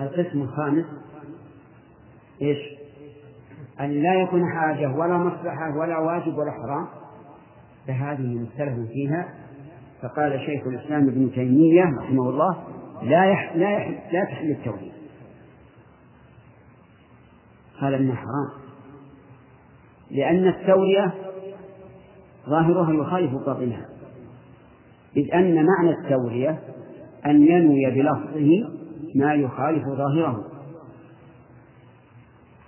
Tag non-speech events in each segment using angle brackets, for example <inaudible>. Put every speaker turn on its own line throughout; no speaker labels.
القسم الخامس إيش؟ أن لا يكون حاجة ولا مصلحة ولا واجب ولا حرام. فهذه مختلف فيها. فقال شيخ الإسلام ابن تيمية رحمه الله لا يح... لا يح... لا تحل التوحيد. قال إنها حرام. لأن التورية ظاهرها يخالف باطنها إذ أن معنى التورية أن ينوي بلفظه ما يخالف ظاهره.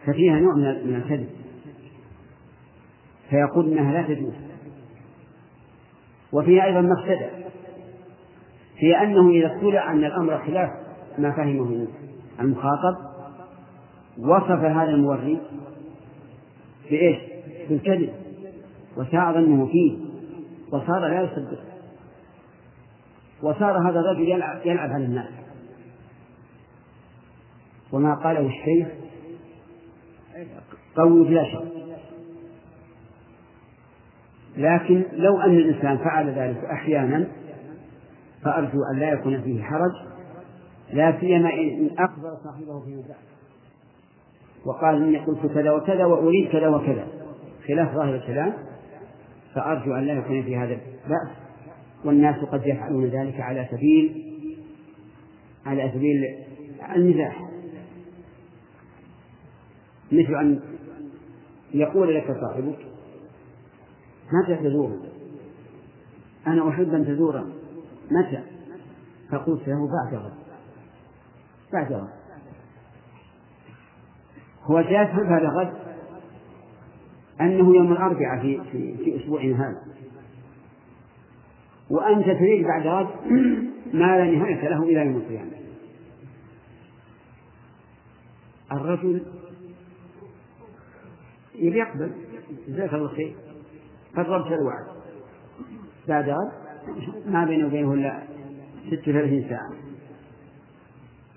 ففيها نوع من الكذب. فيقول إنها لا تجوز. وفيها أيضا مفسده هي أنه إذا اطلع أن الأمر خلاف ما فهمه المخاطب وصف هذا الموري بإيش؟ بالكذب. وساء ظنه فيه. وصار لا يصدق. وصار هذا الرجل يلعب, يلعب على الناس. وما قاله الشيخ قول بلا شك. لكن لو أن الإنسان فعل ذلك أحيانا فأرجو أن لا يكون فيه حرج لا سيما إن أخبر صاحبه فيما بعد وقال إني قلت كذا وكذا وأريد كذا وكذا. خلاف ظاهر الكلام فأرجو أن لا يكون في هذا بأس والناس قد يفعلون ذلك على سبيل على سبيل المزاح. مثل أن يقول لك صاحبك متى تزورني أنا أحب أن تزورني متى؟ فقلت له بعد غد. بعد غد. هو سيفهم بعد غد أنه يوم الأربعاء في, في, في أسبوعنا هذا. وأنت تريد بعد غد <clears throat> ما لا نهاية له إلى يوم القيامة. الرجل يبي يقبل. جزاك الله خير. قربت الوعد. بعد غد ما بينه وبينه إلا ست وثلاثين ساعة.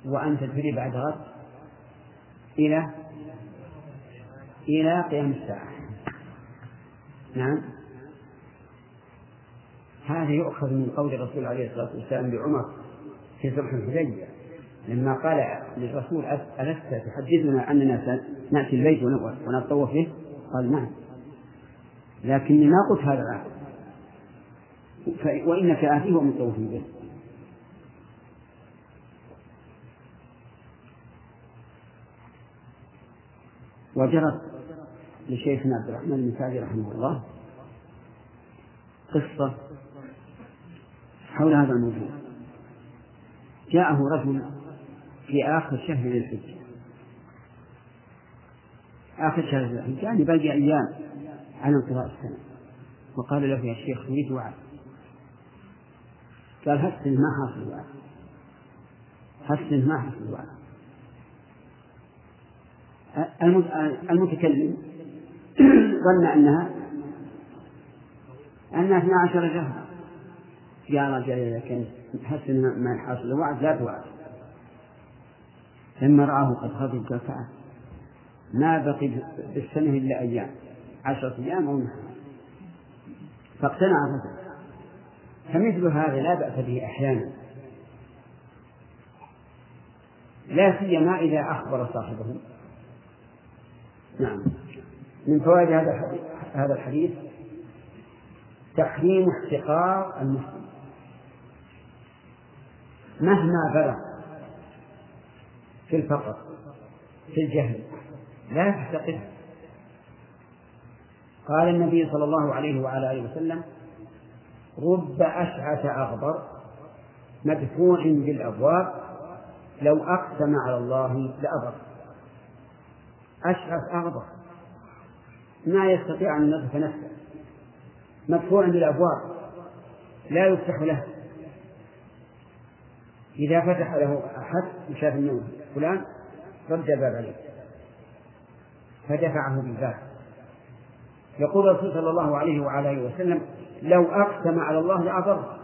وأنت تريد بعد غد إلى إلى قيام الساعة. نعم. هذا يؤخذ من قول الرسول عليه الصلاة والسلام لعمر في صلح الحديبية. لما قال للرسول ألست تحدثنا أننا نأتي البيت ونتطوف به؟ قال نعم. لكني ما قلت هذا العهد وإنك آتيه ومطوف به. وجرت لشيخنا عبد الرحمن بن سعدي رحمه الله قصة حول هذا الموضوع. جاءه رجل في آخر شهر ذي الحجة. آخر شهر ذي الحجة. يعني باقي أيام على انقضاء السنة. وقال له يا شيخ أريد وعد. قال حسن ما حاصل وعد حسن ما حاصل وعد المتكلم ظن أنها أنها 12 شهرا يا رجل كان حسن ما حاصل وعد لا توعد. لما رآه قد غضب قال ما بقي بالسنة إلا أيام. عشرة أيام أو نحو فاقتنع الرجل فمثل هذا لا بأس به أحيانا. لا سيما إذا أخبر صاحبه. نعم. من فوائد هذا هذا الحديث تحريم احتقار المسلم. مهما بلغ. في الفقر في الجهل. لا تحتقره قال النبي صلى الله عليه وعلى آله وسلم رب أشعث أغبر مدفوع بالأبواب لو أقسم على الله لأبر. أشعث أغبر. ما يستطيع أن يصف نفسه. مدفوع بالأبواب. لا يفتح له. إذا فتح له أحد وشاف أنه فلان رد الباب عليه فدفعه بالباب يقول الرسول صلى الله عليه وعلى آله وسلم لو أقسم على الله لأضر.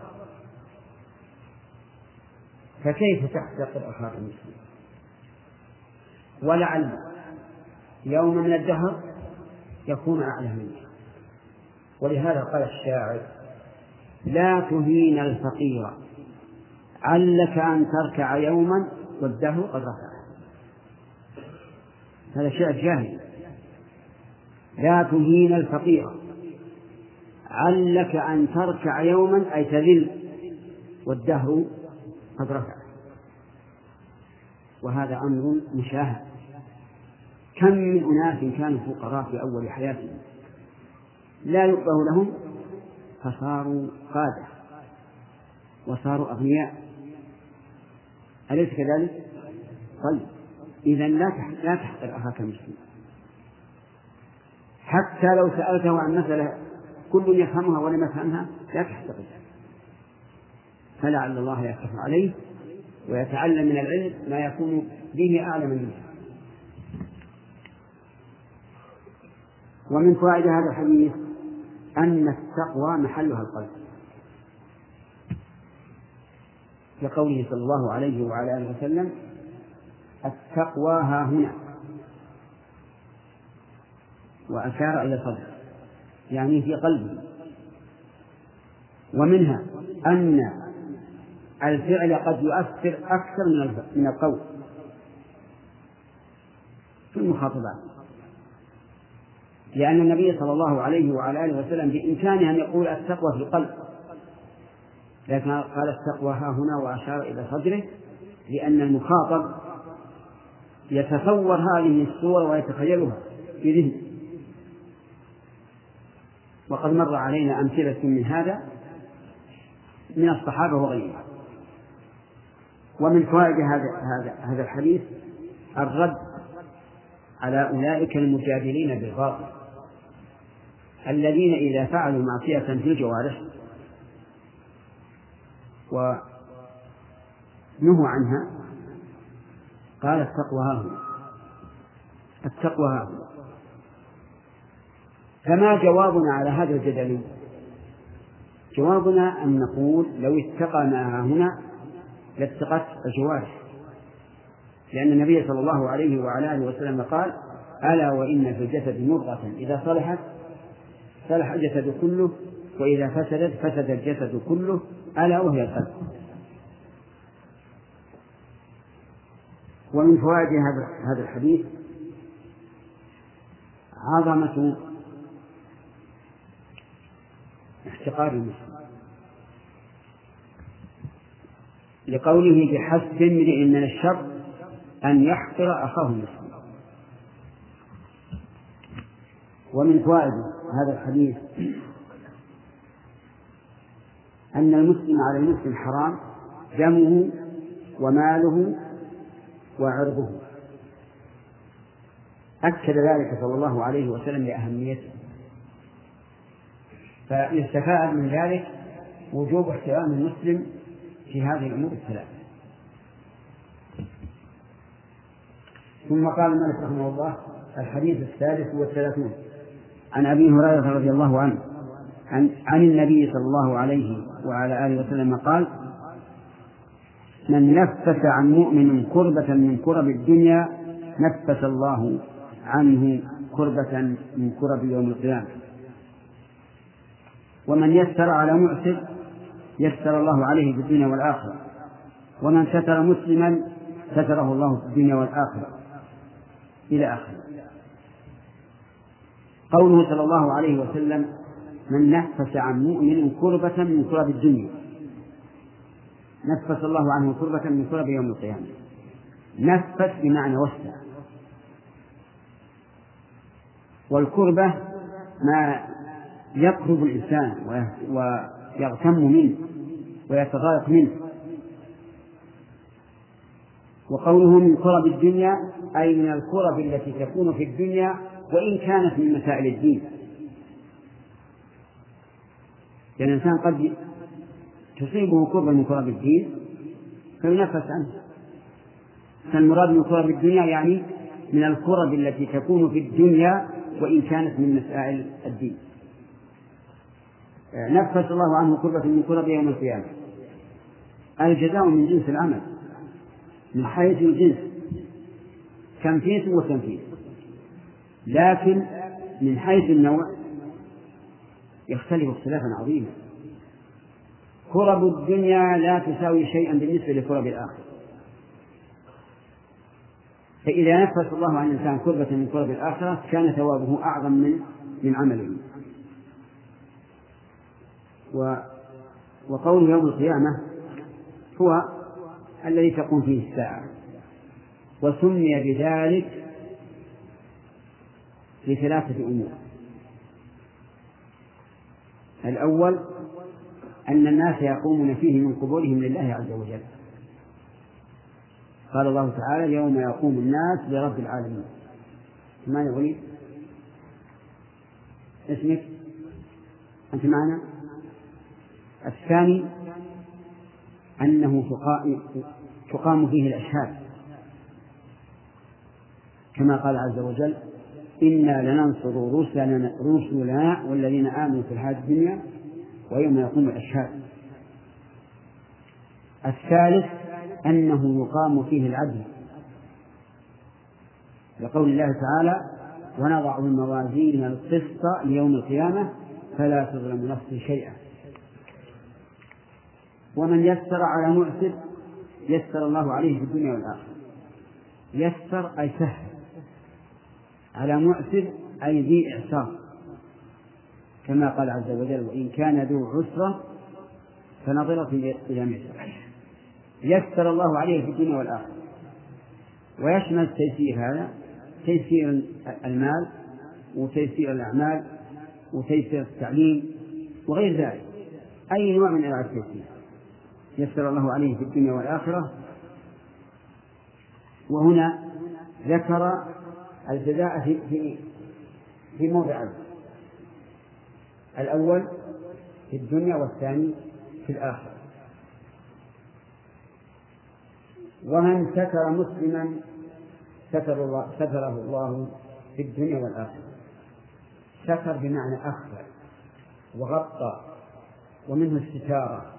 فكيف تحتقر اخاك المسلم؟ ولعل يوم من الدهر يكون أعلى منك ولهذا قال الشاعر لا تهين الفقير علك أن تركع يوما والدهر قد رفعه هذا شعر جاهل. لا تهين الفقير. علك أن تركع يوما أي تذل. والدهر قد رفع. وهذا أمر مشاهد. كم من أناس كانوا فقراء في أول حياتهم؟ لا يؤبه لهم فصاروا قادة. وصاروا أغنياء. أليس كذلك؟ طيب. إذا لا لا تحقر أخاك المسلم. حتى لو سألته عن مسألة كل يفهمها ولم يفهمها لا تحتقر فلعل الله يفتح عليه ويتعلم من العلم ما يكون به أعلم منه ومن فوائد هذا الحديث أن التقوى محلها القلب. كقوله صلى الله عليه وعلى آله وسلم التقوى ها هنا. وأشار إلى الصدر يعني في قلبه. ومنها أن الفعل قد يؤثر أكثر من القول. في المخاطبات. لأن النبي صلى الله عليه وعلى آله وسلم بإمكانه أن يقول التقوى في القلب. لكن قال التقوى ها هنا وأشار إلى صدره لأن المخاطب يتصور هذه الصور ويتخيلها في ذهنه وقد مر علينا أمثلة من هذا من الصحابة وغيرهم. ومن فوائد هذا هذا هذا الحديث الرد على أولئك المجادلين بالباطل الذين إذا فعلوا معصية في الجوارح ونهوا عنها. قال التقوى ها هنا. التقوى ها هنا. فما جوابنا على هذا الجدل جوابنا أن نقول لو اتقى ما هنا لاتقت الجوارح. لأن النبي صلى الله عليه وعلى آله وسلم قال ألا وإن في الجسد مضغة إذا صلحت صلح الجسد كله وإذا فسدت فسد الجسد كله. ألا وهي القلب ومن فوائد هذا الحديث عظمة احتقار المسلم. لقوله بحسب امرئ من الشر أن يحقر أخاه المسلم. ومن فوائد هذا الحديث أن المسلم على المسلم حرام دمه وماله وعرضه. أكد ذلك صلى الله عليه وسلم لأهميته. فيستفاد من ذلك وجوب احترام المسلم في هذه الأمور الثلاثة ثم قال الملك رحمه الله الحديث الثالث والثلاثون. عن أبي هريرة رضي الله عنه عن, عن النبي صلى الله عليه وعلى آله وسلم قال من نفس عن مؤمن كربة من كرب الدنيا نفس الله عنه كربة من كرب يوم القيامة. ومن يسر على معسر يسر الله عليه في الدنيا والآخرة. ومن ستر مسلما ستره الله في الدنيا والآخرة. إلى آخره. قوله صلى الله عليه وسلم من نفس عن مؤمن كربة من كرب الدنيا. نفس الله عنه كربة من كرب يوم القيامة. نفس بمعنى وسع. والكربة ما يقرب الإنسان ويغتم منه ويتضايق منه. وقوله من كرب الدنيا أي من الكرب التي تكون في الدنيا وإن كانت من مسائل الدين. لأن الإنسان قد تصيبه كربة من كرب الدين فينفس عنه. فالمراد من كرب الدنيا يعني من الكرب التي تكون في الدنيا وإن كانت من مسائل الدين. نفس الله عنه كربة من كرب يوم القيامة. الجزاء من جنس العمل. من حيث الجنس. تنفيس وتنفيس. لكن من حيث النوع يختلف اختلافا عظيما. كرب الدنيا لا تساوي شيئا بالنسبة لكرب الآخرة. فإذا نفس الله عن الإنسان كربة من كرب الآخرة كان ثوابه أعظم من من عمله. و وقول يوم القيامة هو الذي تقوم فيه الساعة. وسمي بذلك لثلاثة أمور. الأول أن الناس يقومون فيه من قبورهم لله عز وجل. قال الله تعالى يوم يقوم الناس لرب العالمين. ما يقول اسمك؟ أنت معنا؟ الثاني أنه تقام فيه الأشهاد. كما قال عز وجل إنا لننصر رسلنا رسلنا والذين آمنوا في الحياة الدنيا ويوم يقوم الأشهاد. الثالث أنه يقام فيه العدل لقول الله تعالى ونضع الموازين القسط ليوم القيامة فلا تظلم نفس شيئا ومن يسر على معسر يسر الله عليه في الدنيا والآخرة. يسر أي سهل. على معسر أي ذي إعسار كما قال عز وجل وإن كان ذو عسرة فنظرة إلى ميسر يسر الله عليه في الدنيا والآخرة. ويشمل تيسير هذا تيسير المال وتيسير الأعمال وتيسير التعليم وغير ذلك. أي نوع من أنواع التيسير. يسر الله عليه في الدنيا والآخرة. وهنا ذكر الجزاء في في في موضعين الأول في الدنيا والثاني في الآخرة. ومن ستر مسلما ستر الله ستره الله في الدنيا والآخرة. ستر بمعنى أخفى وغطى ومنه الستارة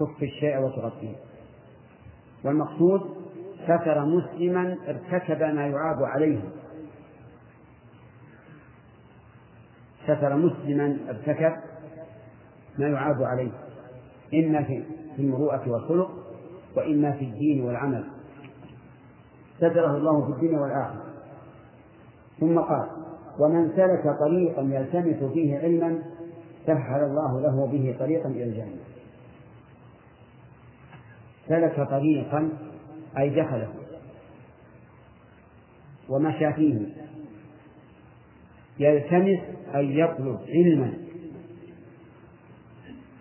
تخفي الشيء وتغطيه. والمقصود ستر مسلما ارتكب ما يعاب عليه. ستر مسلما ارتكب ما يعاب عليه. إما في المروءة والخلق وإما في الدين والعمل. ستره الله في الدنيا والآخرة. ثم قال ومن سلك طريقا يلتمس فيه علما سهل الله له به طريقا إلى الجنة. سلك طريقا أي دخله. ومشى فيه. يلتمس أي يطلب علما.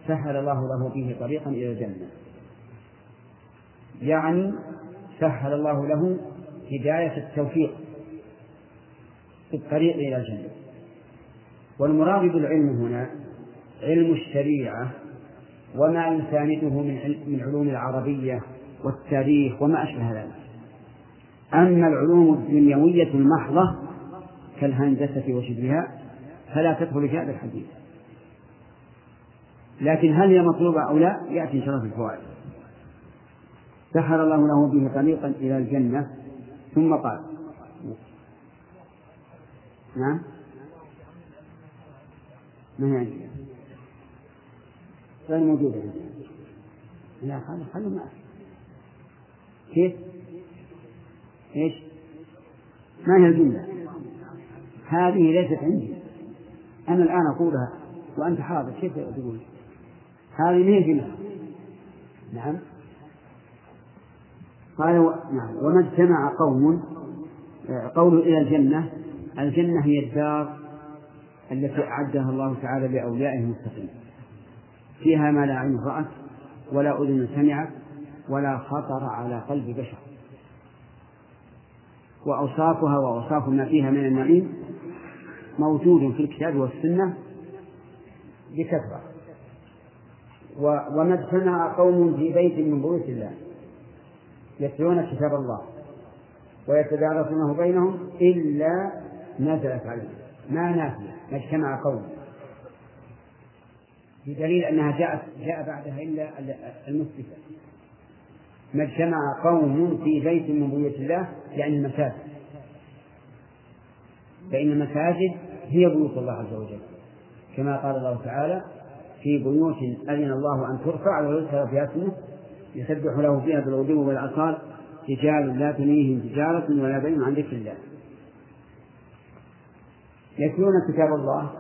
سهل الله له به طريقا إلى الجنة. يعني سهل الله له هداية التوفيق في الطريق إلى الجنة. والمراد بالعلم هنا علم الشريعة وما يسانده من من علوم العربية والتاريخ وما أشبه ذلك. أما العلوم الدنيوية المحضة كالهندسة وشبهها فلا تدخل في هذا الحديث. لكن هل هي مطلوبة أو لا؟ يأتي إن شاء الله في الفوائد. سهل الله له به طريقا إلى الجنة. ثم قال نعم. ما هي عندي؟ غير موجودة. لا خلوا خلوا ما كيف؟ إيش؟ ما هي الجملة؟ هذه ليست عندي أنا الآن أقولها وأنت حاضر كيف تقول؟ هذه ما هي الجملة نعم قال و... نعم وما اجتمع قوم قول إلى الجنة الجنة هي الدار التي أعدها الله تعالى لأوليائه المتقين فيها ما لا عين رأت ولا أذن سمعت ولا خطر على قلب بشر. وأوصافها وأوصاف ما فيها من النعيم موجود في الكتاب والسنة بكثرة. وما اجتمع قوم في بيت من بيوت الله. يتلون كتاب الله. ويتدارسونه بينهم إلا نزلت عليهم ما نافية. ما اجتمع قوم. بدليل أنها جاءت جاء بعدها إلا المثبتة ما اجتمع قوم في بيت من بيوت الله يعني المساجد. فإن المساجد هي بيوت الله عز وجل. كما قال الله تعالى في بيوت أذن الله أن ترفع ويذكر فيها اسمه يسبح له فيها بالغدو والعصال رجال لا تلهيهم تجارة ولا بيع عن ذكر الله. يتلون كتاب الله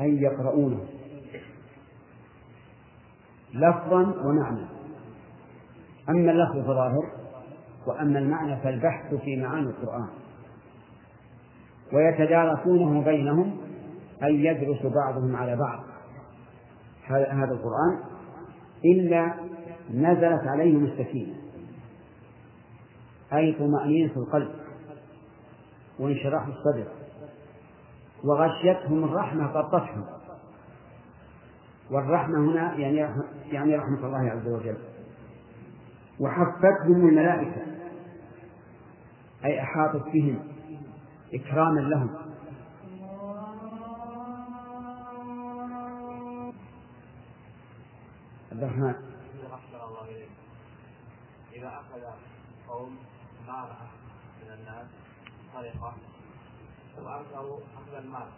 أي يقرؤونه لفظا ومعنى أما اللفظ فظاهر وأما المعنى فالبحث في معاني القرآن. ويتدارسونه بينهم أي يدرس بعضهم على بعض هذا القرآن إلا نزلت عليهم السكينة أي طمأنينة القلب وانشراح الصدر وغشيتهم الرحمة غطتهم والرحمة هنا يعني يعني رحمة الله عز وجل. وحفتهم الملائكة أي أحاطت بهم إكراما لهم عبد الرحمن إذا أخذ قوم مال من الناس سرقة وأنكروا أخذ المال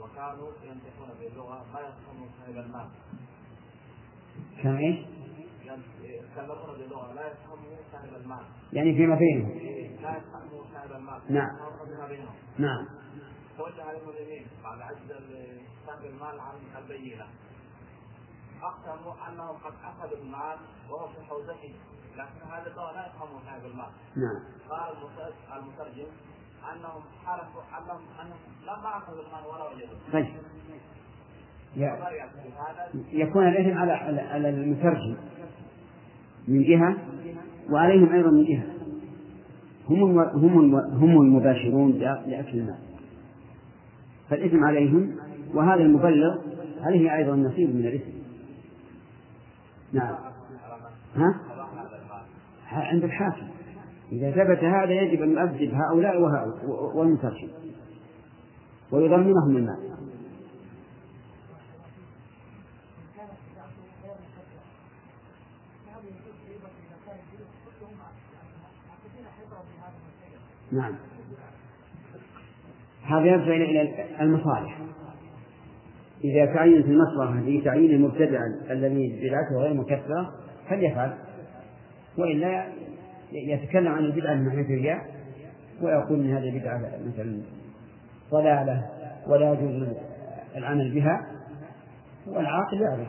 وكانوا ينطقون باللغة ما يفهمون صاحب المال. كان إيش؟ يعني فيما بينهم. لا يفهمون صاحب المال. نعم. نعم. توجه للمسلمين بعد عجز صاحب المال عن البينة. أقسموا أنهم قد أخذوا المال وهو في حوزته لكن هذا لا يفهمون صاحب المال. نعم. قال المترجم أنهم حلفوا أنهم انهم لما اخذوا المال ولا وجدوا. طيب. يكون الإثم على على المترجم. من جهة وعليهم أيضا من جهة. هم هم هم المباشرون لأكل المال. فالإثم عليهم وهذا المبلغ عليه أيضا نصيب من الإثم. نعم. ها؟ عند الحاكم. إذا ثبت هذا يجب أن يؤدب هؤلاء وهؤلاء والمترجم. ويضمنهم المال. نعم. هذا يرجع إلى المصالح. إذا تعينت المصلحة في تعيين المبتدع الذي بدعته غير مكثرة فليفعل. وإلا يتكلم عن البدعة من ناحية الرياء ويقول إن هذه البدعة مثلا ضلالة ولا يجوز العمل بها والعاقل يعرف.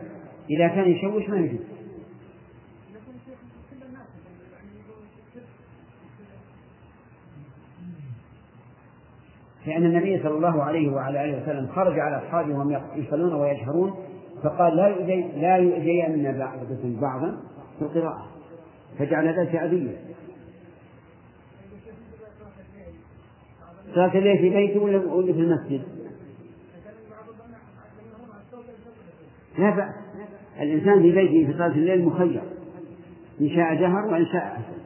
إذا كان يشوش ما يجوز. لأن النبي صلى الله عليه وعلى آله وسلم خرج على أصحابه وهم يصلون ويجهرون فقال لا يؤذي لا يؤذين بعضكم بعضا في القراءة. فجعل ذلك أذية صلاة الليل في بيته ولا في المسجد؟ لا بأس. الإنسان في بيته في صلاة الليل مخير إن شاء جهر وإن شاء أسر.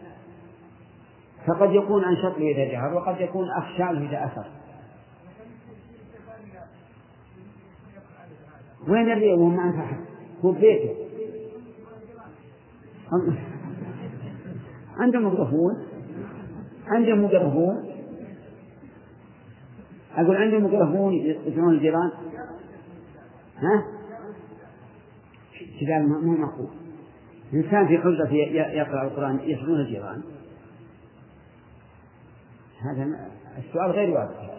فقد يكون أنشط له إذا جهر وقد يكون أخشى إذا أسر. وين الرياء وهو ما أنفع. هو بيته. عنده ميكروفون؟ عنده ميكروفون؟ أقول عنده ميكروفون يسمعون الجيران؟ ها؟ كذا مو معقول إنسان في حجرة يقرأ القرآن يسمعون الجيران هذا السؤال غير واضح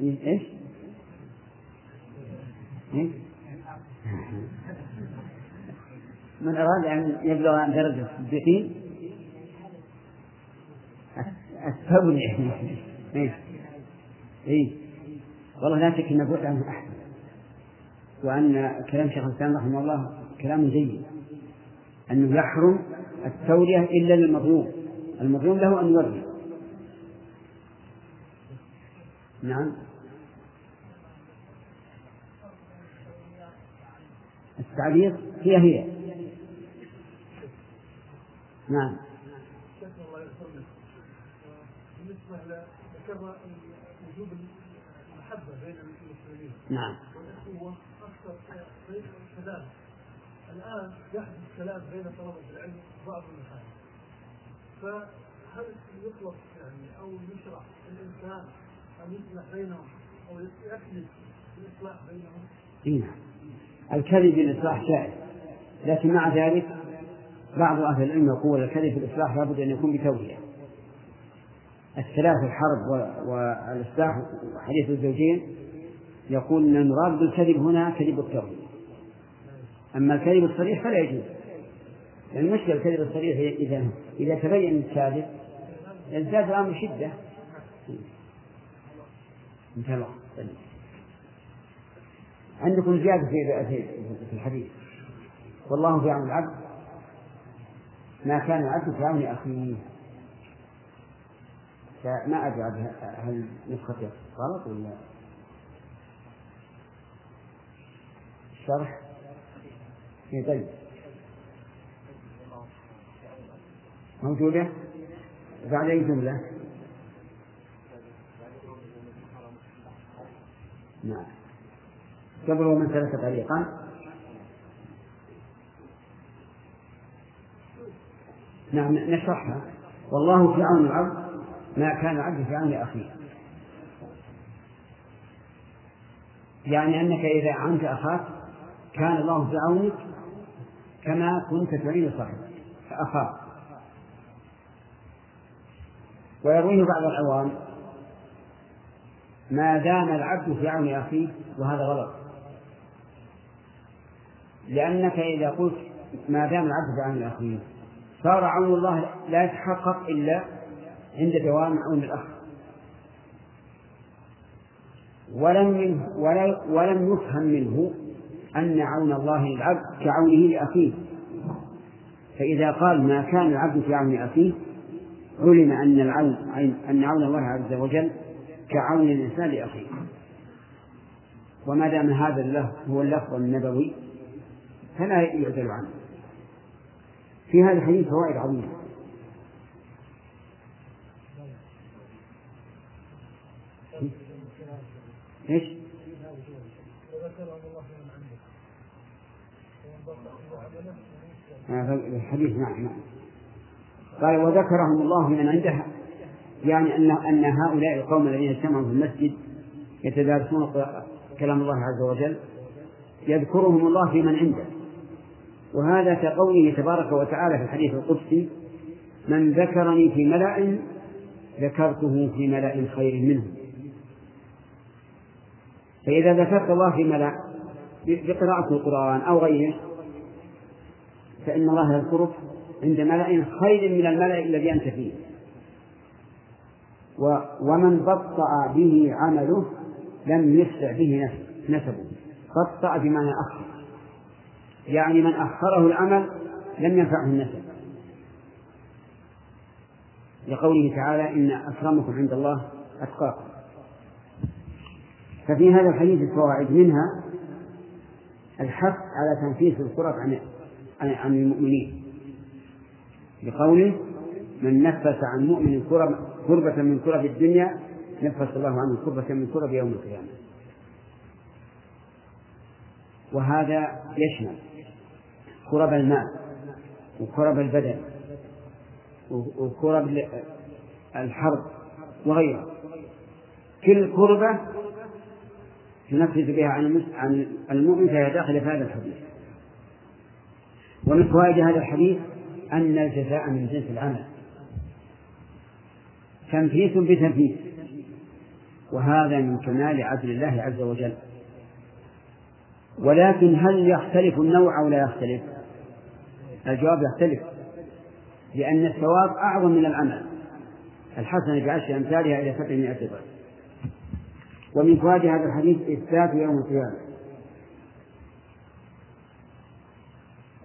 إيش؟ إيه؟ من أراد أن يبلغ درجة الصديقين التبني إيه؟ إيه والله لا شك أن البعد عنه أحسن. وأن كلام شيخ الإسلام رحمه الله كلام جيد. أنه يحرم التورية إلا للمظلوم. المظلوم له أن يوري نعم. التعبير هي هي. نعم. ذكرنا وجوب المحبة بين المسلمين. نعم. والأخوة أكثر كذلك الآن يحدث كلام بين طلبة العلم بعض المحال فهل يطلق يعني أو يشرع الإنسان أن يصلح بينهم أو يكذب الإصلاح بينهم؟ نعم. الكذب بالإصلاح جائز. لكن مع ذلك بعض أهل العلم يقول الكذب في الإصلاح لابد أن يكون بتوهية. الثلاث الحرب والإصلاح حديث الزوجين يقول أن المراد بالكذب هنا كذب التوحيد أما الكذب الصريح فلا يجوز. المشكلة الكذب الصريح إذا إذا تبين الكاذب ازداد الأمر شدة. انتهى عندكم زيادة في في الحديث. والله في عون العبد. ما كان العبد في عون أخيه. فما أدري هل نسختي غلط ولا الشرح في طيب. موجودة؟ بعد أي جملة؟ نعم. قبل ومن ثلاثة طريقا نعم نشرحها. والله في عون العبد. ما كان العبد في عون أخيه. يعني أنك إذا أعنت أخاك كان الله في عونك كما كنت تعين صاحبك أخاك ويرويه بعض العوام ما دام العبد في عون أخيه وهذا غلط. لأنك إذا قلت ما دام العبد في عون أخيه صار عون الله لا يتحقق إلا عند دوام عون الأخ. ولم ولم يفهم منه أن عون الله للعبد كعونه لأخيه. فإذا قال ما كان العبد في عون أخيه علم أن العون أن عون الله عز وجل كعون الإنسان لأخيه. وما دام هذا اللفظ هو اللفظ النبوي فلا يعدل عنه. في هذا الحديث فوائد عظيمة. إيش؟ الحديث نعم نعم. قال وذكرهم الله من عنده. يعني أن أن هؤلاء القوم الذين اجتمعوا في المسجد يتدارسون كلام الله عز وجل يذكرهم الله في من عنده. وهذا كقوله تبارك وتعالى في الحديث القدسي من ذكرني في ملأ ذكرته في ملأ خير منه. فإذا ذكرت الله في ملأ بقراءة القرآن أو غيره فإن الله يذكرك عند ملأ خير من الملأ الذي أنت فيه. و ومن بطأ به عمله لم يسرع به نسبه. بطأ بمعنى أخر. يعني من أخره العمل لم ينفعه النسب. لقوله تعالى إن أكرمكم عند الله أتقاكم. ففي هذا الحديث الفوائد منها الحث على تنفيذ الكرب عن عن المؤمنين. بقوله من نفس عن مؤمن كربة من كرب الدنيا نفس الله عنه كربة من كرب يوم القيامة. وهذا يشمل كرب المال وكرب البدن وكرب الحرب وغيرها. كل كربة تنفذ بها عن المؤمن فهي داخلة في هذا الحديث. ومن فوائد هذا الحديث أن الجزاء من جنس العمل. تنفيس بتنفيس وهذا من كمال عدل الله عز وجل. ولكن هل يختلف النوع أو لا يختلف؟ الجواب يختلف. لأن الثواب أعظم من العمل. الحسنة بعشر أمثالها إلى سبعمائة ضعف ومن فوائد هذا الحديث إثبات يوم القيامة.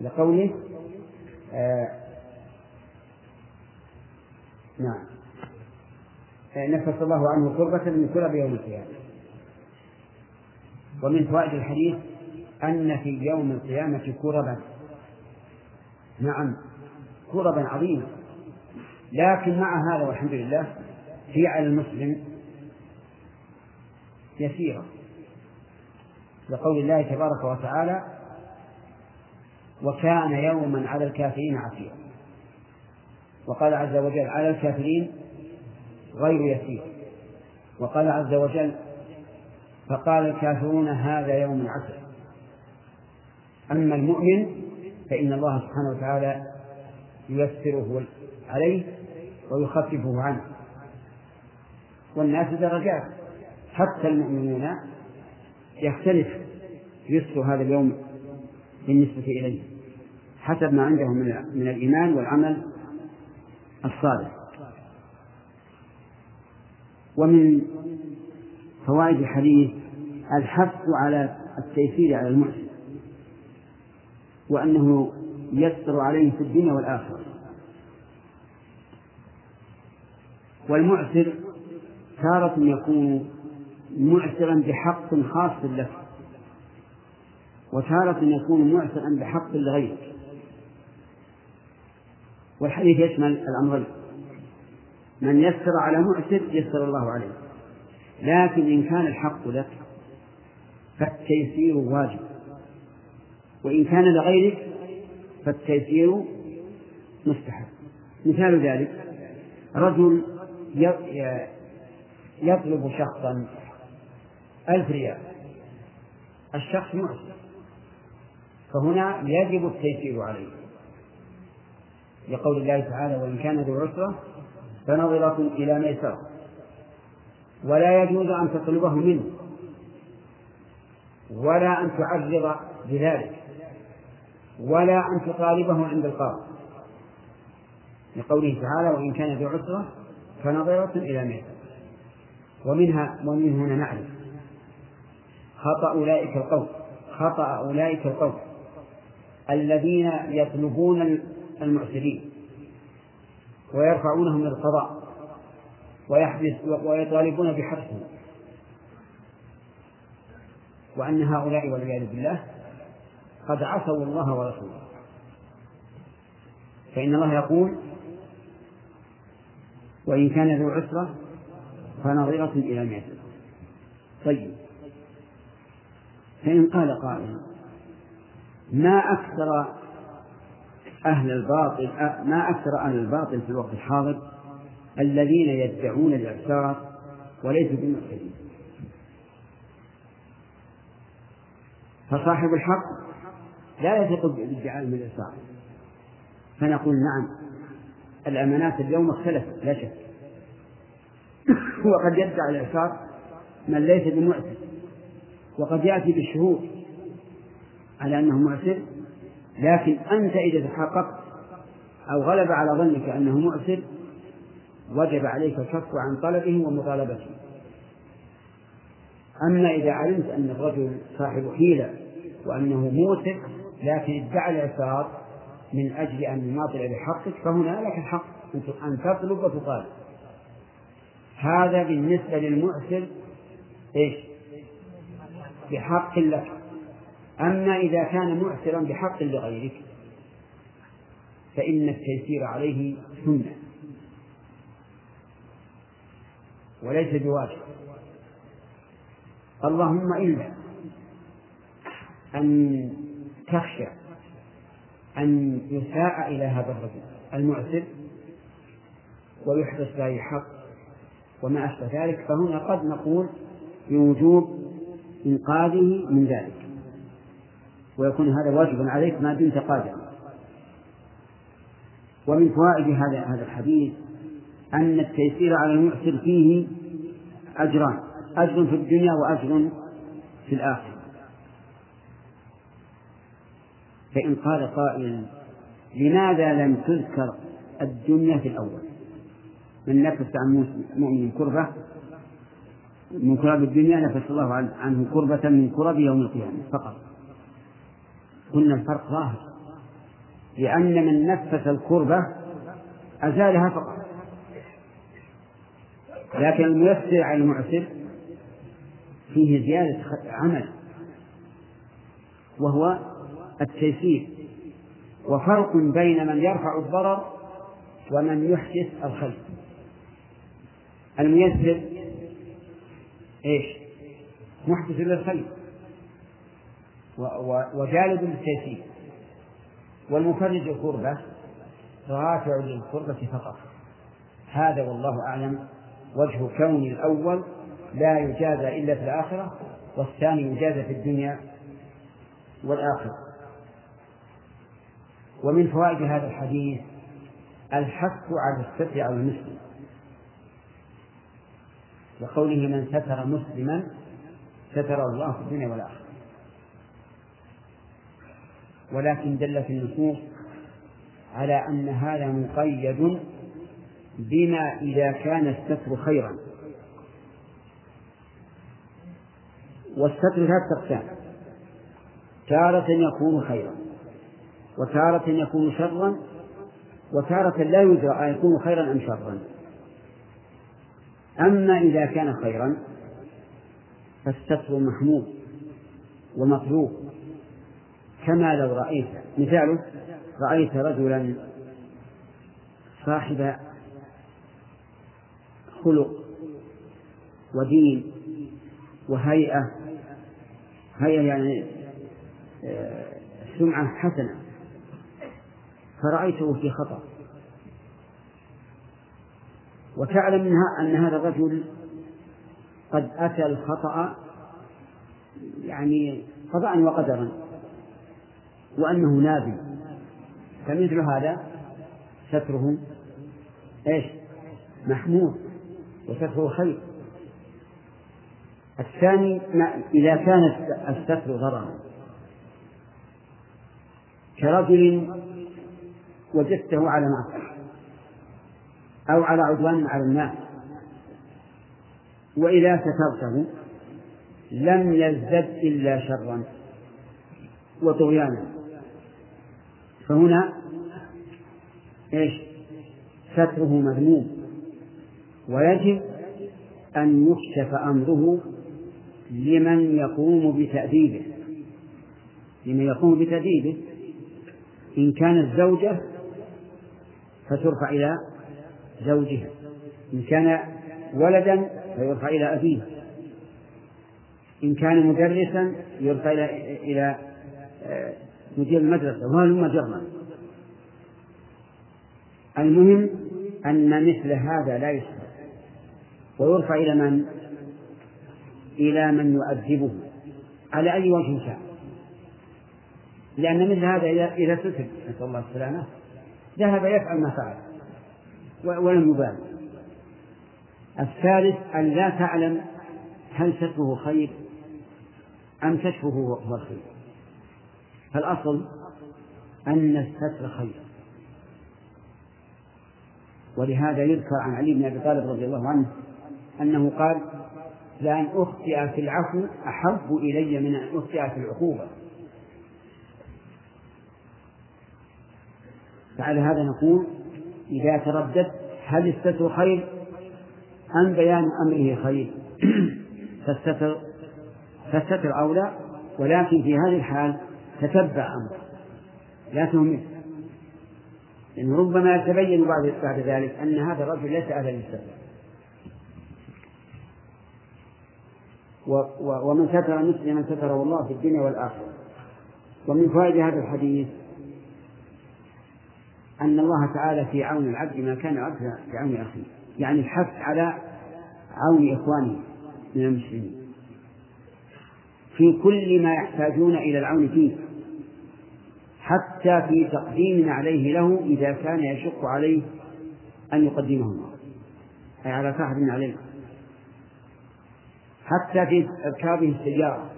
لقوله آه نعم. آه، نفس الله عنه كربة من كرب يوم القيامة. ومن فوائد الحديث أن في يوم القيامة كربا نعم كربا عظيمة لكن مع هذا والحمد لله هي على المسلم يسيرة. لقول الله تبارك وتعالى وكان يوما على الكافرين عسيرا. وقال عز وجل على الكافرين غير يسير. وقال عز وجل فقال الكافرون هذا يوم عسر أما المؤمن فإن الله سبحانه وتعالى ييسره عليه ويخففه عنه. والناس درجات. حتى المؤمنون يختلف يسر هذا اليوم بالنسبة إليه حسب ما عندهم من الإيمان والعمل الصالح. ومن فوائد الحديث الحث على التيسير على المعسر وأنه يسر عليه في الدنيا والآخرة. والمعسر تارة يكون معسرا بحق خاص له وتارة يكون معسرا بحق لغيرك. والحديث يشمل الأمرين من يسر على معسر يسر الله عليه لكن إن كان الحق لك فالتيسير واجب وإن كان لغيرك فالتيسير مستحب. مثال ذلك رجل يطلب شخصا ألف ريال. الشخص معسر فهنا يجب التيسير عليه. لقول الله تعالى وإن كان ذو عسرة فنظرة إلى ميسرة. ولا يجوز أن تطلبه منه. ولا أن تعرض بذلك. ولا أن تطالبه عند القاضي. لقوله تعالى وإن كان ذو عسرة فنظرة إلى ميسرة. ومنها ومن هنا نعرف. خطأ أولئك القوم خطأ أولئك القوم الذين يطلبون المعسرين ويرفعونهم إلى القضاء ويحبس ويطالبون بحبسهم. وأن هؤلاء والعياذ بالله قد عصوا الله ورسوله. فإن الله يقول وإن كان ذو عسرة فنظرة إلى مئة طيب. فإن قال قائل ما أكثر أهل الباطل ما أكثر أهل الباطل في الوقت الحاضر الذين يدعون الإعسار وليسوا بمعتدين فصاحب الحق لا يثق بادعاء من الإعسار فنقول نعم الأمانات اليوم اختلفت لا شك. وقد يدعي الإعسار من ليس بمعسر وقد يأتي بالشهود على أنه معسر لكن أنت إذا تحققت أو غلب على ظنك أنه معسر وجب عليك الكف عن طلبه ومطالبته. أما إذا علمت أن الرجل صاحب حيلة وأنه موسر لكن ادعى الإعسار من أجل أن يماطل بحقك فهنا لك الحق أن تطلب وتطالب. هذا بالنسبة للمعسر إيش؟ بحق لك. أما إذا كان معسرا بحق لغيرك فإن التيسير عليه سنة. وليس بواجب. اللهم إلا أن تخشى أن يساء إلى هذا الرجل المعسر ويحدث له حق وما أشبه ذلك. فهنا قد نقول بوجوب إنقاذه من ذلك. ويكون هذا واجبا عليك ما دمت قادرا. ومن فوائد هذا هذا الحديث أن التيسير على المعسر فيه أجران. أجر في الدنيا وأجر في الآخرة. فإن قال قائل لماذا لم تذكر الدنيا في الأول؟ من نفس عن مؤمن كربة من كرب الدنيا نفس الله عنه كربة من كرب يوم القيامة فقط. قلنا الفرق ظاهر. لأن من نفس الكربة أزالها فقط. لكن الميسر على المعسر فيه زيادة عمل. وهو التيسير. وفرق بين من يرفع الضرر ومن يحدث الخير. الميسر إيش؟ محدث للخير وجالب للتيسير والمفرج القربة رافع للقربة فقط. هذا والله أعلم. وجه كون الأول لا يجازى إلا في الآخرة والثاني يجازى في الدنيا والآخرة. ومن فوائد هذا الحديث الحث على الستر على المسلم. وقوله من ستر مسلما ستر الله في الدنيا والآخرة. ولكن دلت النصوص على أن هذا مقيد بما إذا كان الستر خيرا. والستر ثلاث أقسام. تارة يكون خيرا وتارة يكون شرا وتارة لا يدرى أيكون خيرا أم شرا. أما إذا كان خيرا فالستر محمود ومطلوب. كما لو رأيت مثاله رأيت رجلا صاحب خلق ودين وهيئة هيئة يعني آه، سمعة حسنة فرأيته في خطأ وتعلم منها أن هذا الرجل قد أتى الخطأ يعني قضاء وقدرا وأنه نابل. فمثل هذا ستره إيش؟ محمود وستره خير. الثاني إذا كان الستر ضررا. كرجل وجدته على معصية أو على عدوان على الناس. وإذا سترته لم يزدد إلا شرا وطغيانا. فهنا إيش؟ ستره مذموم. ويجب أن يكشف أمره لمن يقوم بتأديبه. لمن يقوم بتأديبه. إن كانت زوجة فترفع إلى زوجها. إن كان ولدا فيرفع إلى أبيه. إن كان مدرسا يرفع إلى إلى آه، مدير المدرسة وهلم جرا المهم أن مثل هذا لا يسمع ويرفع إلى من؟ إلى من يؤدبه. على أي وجه كان لأن مثل هذا إذا ستر نسأل الله السلامة. ذهب يفعل ما فعل. ولم يبالي الثالث أن لا تعلم هل ستره خير أم كشفه هو الخير. فالأصل أن الستر خير. ولهذا يذكر عن علي بن أبي طالب رضي الله عنه أنه قال لأن أخطئ في العفو أحب إلي من أن أخطئ في العقوبة. فعلى هذا نقول إذا ترددت هل الستر خير؟ أم بيان أمره خير؟ <clears throat> فالستر فالستر أولى ولكن في هذه الحال تتبع أمره. لا تهمل. لأن ربما يتبين بعد بعد ذلك أن هذا الرجل ليس أهلا للستر. ومن ستر مسلما ستره الله في الدنيا والآخرة. ومن فوائد هذا الحديث أن الله تعالى في عون العبد ما كان العبد في عون أخيه. يعني الحث على عون إخوانه من المسلمين. في كل ما يحتاجون إلى العون فيه. حتى في تقديم عليه له إذا كان يشق عليه أن يقدمه أي على صاحب عليه. حتى في إركابه السيارة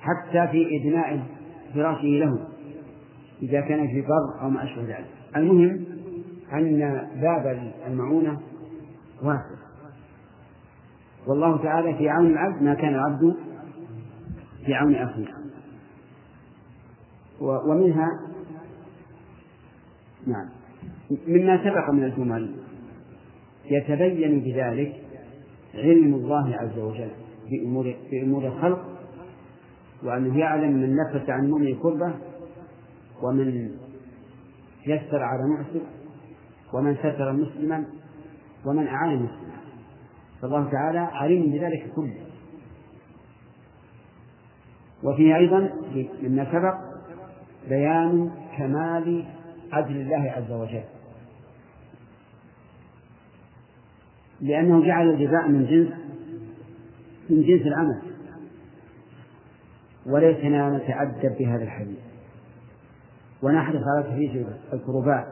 حتى في إدناء فراشه له. إذا كان في بر أو ما أشبه ذلك. المهم أن باب المعونة واسع. والله تعالى في عون العبد ما كان العبد في عون أخيه. ومنها نعم. مما سبق من الجمل يتبين بذلك علم الله عز وجل بأمور الخلق وأنه يعلم من نفس عن مؤمن كربة ومن يسر على معسر ومن ستر مسلما ومن أعان مسلما. فالله تعالى عليم بذلك كله. وفيه أيضا مما سبق بيان كمال عدل الله عز وجل. لأنه جعل الجزاء من جنس من جنس العمل. وليتنا نتعدب بهذا الحديث. ونحرص على تفريج الكربات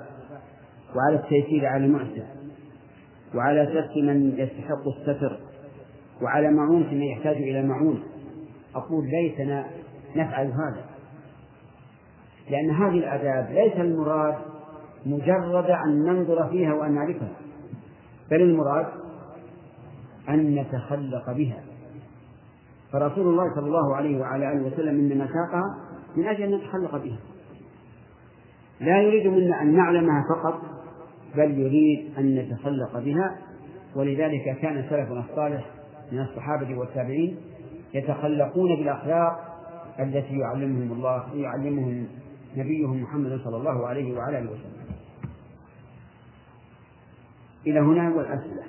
وعلى التيسير على المعسر وعلى ترك من يستحق الستر وعلى معونة من يحتاج إلى معونة أقول ليتنا نفعل هذا لأن هذه الآداب ليس المراد مجرد أن ننظر فيها وأن نعرفها بل المراد أن نتخلق بها. فرسول الله صلى الله عليه وعلى آله وسلم إنما ساقها من أجل أن نتخلق بها. لا يريد منا أن نعلمها فقط بل يريد أن نتخلق بها. ولذلك كان سلفنا الصالح من الصحابة والتابعين يتخلقون بالأخلاق التي يعلمهم الله يعلمهم نبيهم محمد صلى الله عليه وعلى آله وسلم. إلى هنا والأسئلة.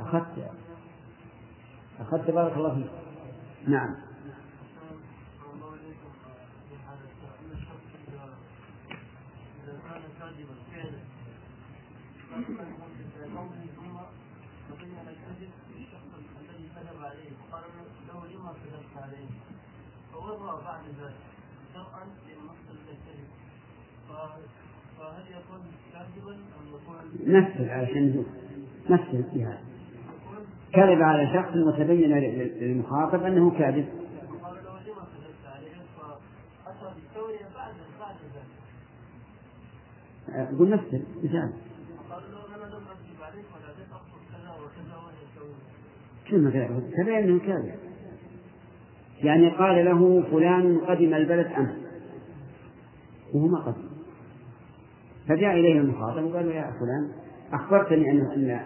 أخذت أخذت بارك الله فيك. نعم. ذلك ام يكون نفس علشان نفس في هذا كذب على شخص وتبين للمخاطب أنه كاذب. قل نفس المثال كلمة تبين إنه كاذب. يعني قال له فلان قدم البلد امس وهو ما قدم. فجاء إليه المخاطب وقال له يا فلان أخبرتني ان أن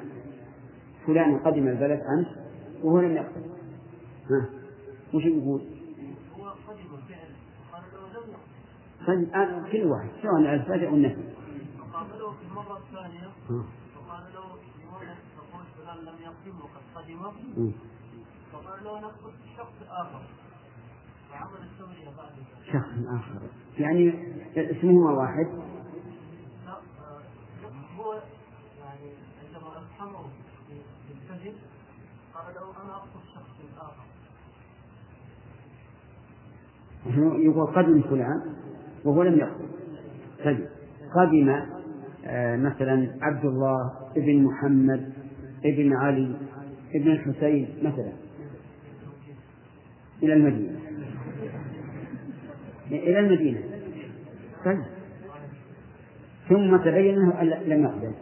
فلان قدم البلد امس وهو لم يقدم. ها؟ وش يقول؟ هو قدم له لم يقدم كل واحد سواء الفجأة أو النفي وقابله في المرة الثانية وقال له لماذا تقول فلان لم يقدم وقد قدم. فقال له نقصد شخص آخر. شخص آخر. يعني اسمهما واحد. هو يعني عندما أفهمه بالكذب قال له أنا أقصد شخص آخر. يقول قدم فلان وهو لم يقصد. طيب. قدم آه مثلا عبد الله ابن محمد ابن علي ابن الحسين مثلا إلى المدينة. إلى المدينة. طيب. ثم تبين أنه لم يقدم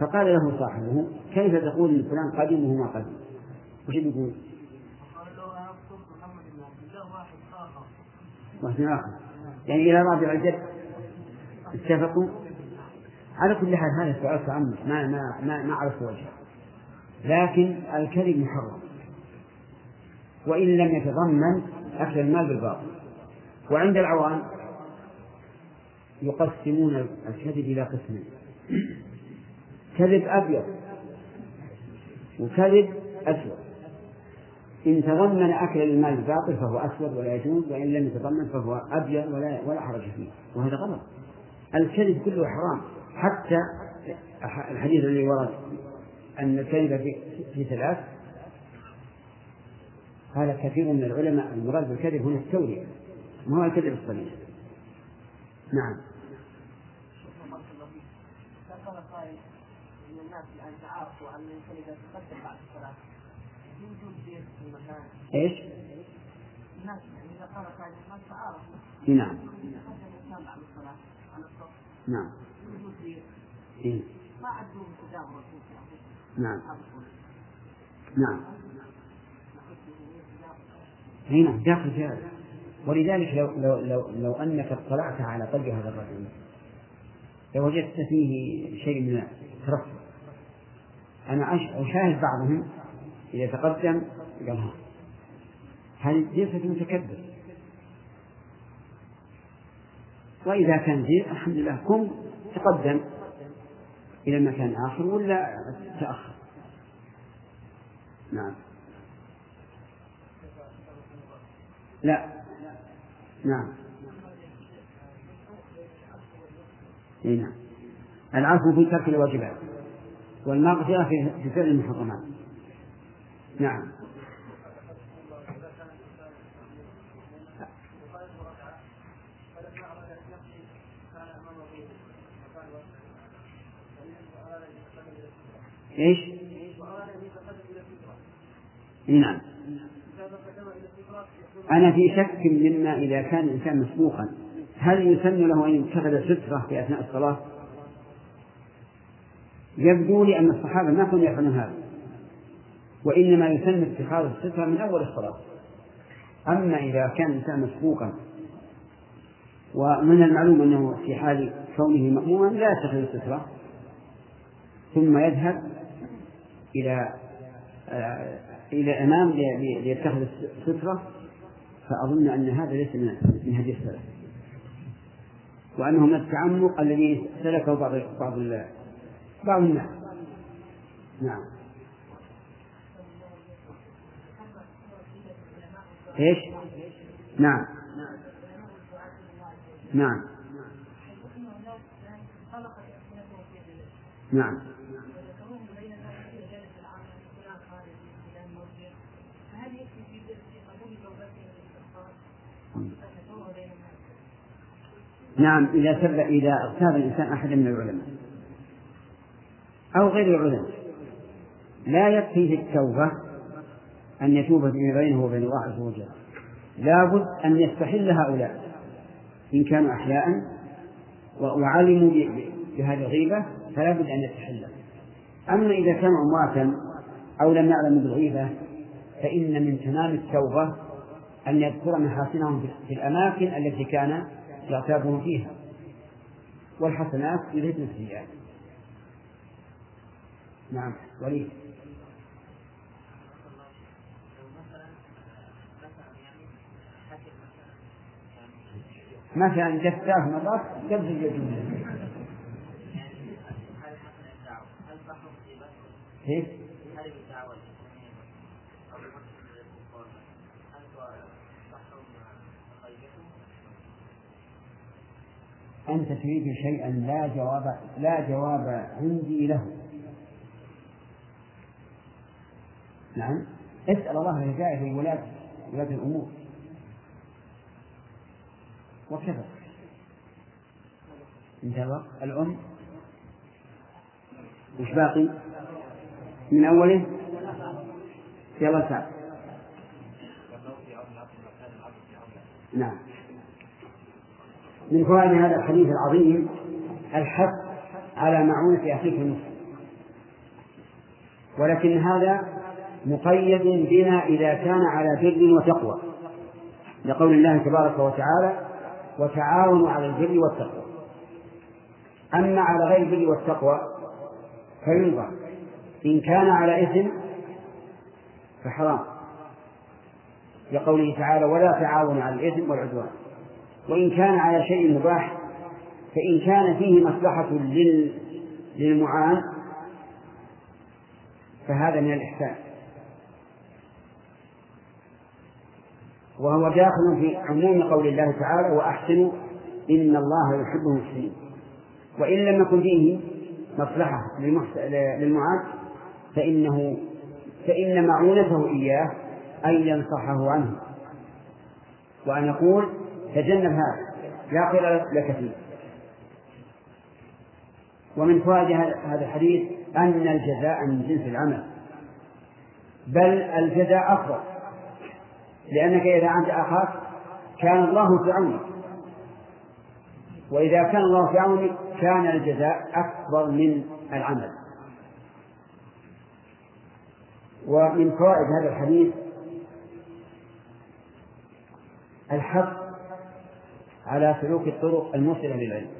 فقال له صاحبه كيف تقول إن فلان قدم وهو ما قدم؟ وش يقول؟ قال له أنا محمد بن عبد الله واحد آخر. واحد اخر يعني إلى رابع الجد. اتفقوا؟ على كل حال هذا سؤال تعمق ما ما ما ما أعرف وجهه. لكن الكذب محرم. وإن لم يتضمن اكل المال بالباطل. وعند العوام يقسمون الكذب إلى قسمين. كذب أبيض وكذب أسود. إن تضمن أكل المال الباطل فهو أسود ولا يجوز وإن لم يتضمن فهو أبيض ولا ولا حرج فيه. وهذا غلط. الكذب كله حرام. حتى الحديث الذي ورد أن الكذب في, ثلاث. هذا كثير من العلماء المراد بالكذب هنا التورية ما هو الكذب الصريح؟ نعم. إيش؟ الناس يعني اذا قال قائل تعارفوا نعم. الانسان نعم. نعم. نعم هنا داخل هذا ولذلك لو لو لو, لو أنك اطلعت على قلب هذا الرجل لوجدت فيه شيء من الترفه. أنا أشاهد بعضهم إذا تقدم قال ها. هذه جلسة متكبر؟ وإذا كان زين الحمد لله قم تقدم. إلى مكان آخر ولا تأخر؟ نعم. لا. نعم. إي نعم. العفو في ترك الواجبات والمغفرة في فعل المحرمات. نعم. إيش؟ نعم أنا في شك مما إذا كان الإنسان مسبوقا هل يسن له أن يتخذ سترة في أثناء الصلاة؟ يبدو لي أن الصحابة ما كانوا يفعلون هذا وإنما يسن اتخاذ السترة من أول الصلاة أما إذا كان الإنسان مسبوقا ومن المعلوم أنه في حال كونه مأموما لا يتخذ السترة ثم يذهب إلى آه، إلى الأمام ليتخذ السترة فأظن أن هذا ليس من هدي السلف. وأنه من التعمق الذي سلكه بعض بعض بعض الناس. نعم. إيش؟ نعم. نعم. نعم. نعم إذا سب إذا اغتاب الإنسان أحدا من العلماء أو غير العلماء لا يكفي في التوبة أن يتوب فيما بينه وبين الله عز وجل. لابد أن يستحل هؤلاء إن كانوا أحياء وعلموا بهذه الغيبة فلا بد أن يستحل. أما إذا كانوا أمواتا أو لم يعلموا بالغيبة فإن من تمام التوبة أن يذكر محاسنهم في الأماكن التي كان يغتابهم فيها. والحسنات يذهبن السيئات. نعم وليد. مثلا جثاه مرات قبل الجنة كيف؟ أنت تريد شيئا لا جواب لا جواب عندي له. نعم. اسأل الله الهداية في ولاة الأمور. وكذا. انتهى الأم؟ وش باقي؟ من أوله؟ يلا سعد نعم. من فوائد هذا الحديث العظيم الحث على معونة أخيك المسلم. ولكن هذا مقيد بنا إذا كان على بر وتقوى لقول الله تبارك وتعالى وتعاونوا على البر والتقوى أما على غير البر والتقوى فينظر إن كان على إثم فحرام لقوله تعالى ولا تعاونوا على الإثم والعدوان وإن كان على شيء مباح فإن كان فيه مصلحة للمعان فهذا من الإحسان. وهو داخل في عموم قول الله تعالى وأحسنوا إن الله يحب المحسنين. وإن لم يكن فيه مصلحة للمعان فإنه فإن معونته إياه أن ينصحه عنه. وأن يقول تجنب هذا. لا خير لك فيه ومن فوائد هذا الحديث أن الجزاء من جنس العمل. بل الجزاء أفضل لأنك إذا أنت أخاك كان الله في عونك. وإذا كان الله في عونك كان الجزاء أكبر من العمل. ومن فوائد هذا الحديث الحث على سلوك الطرق الموصلة للعلم.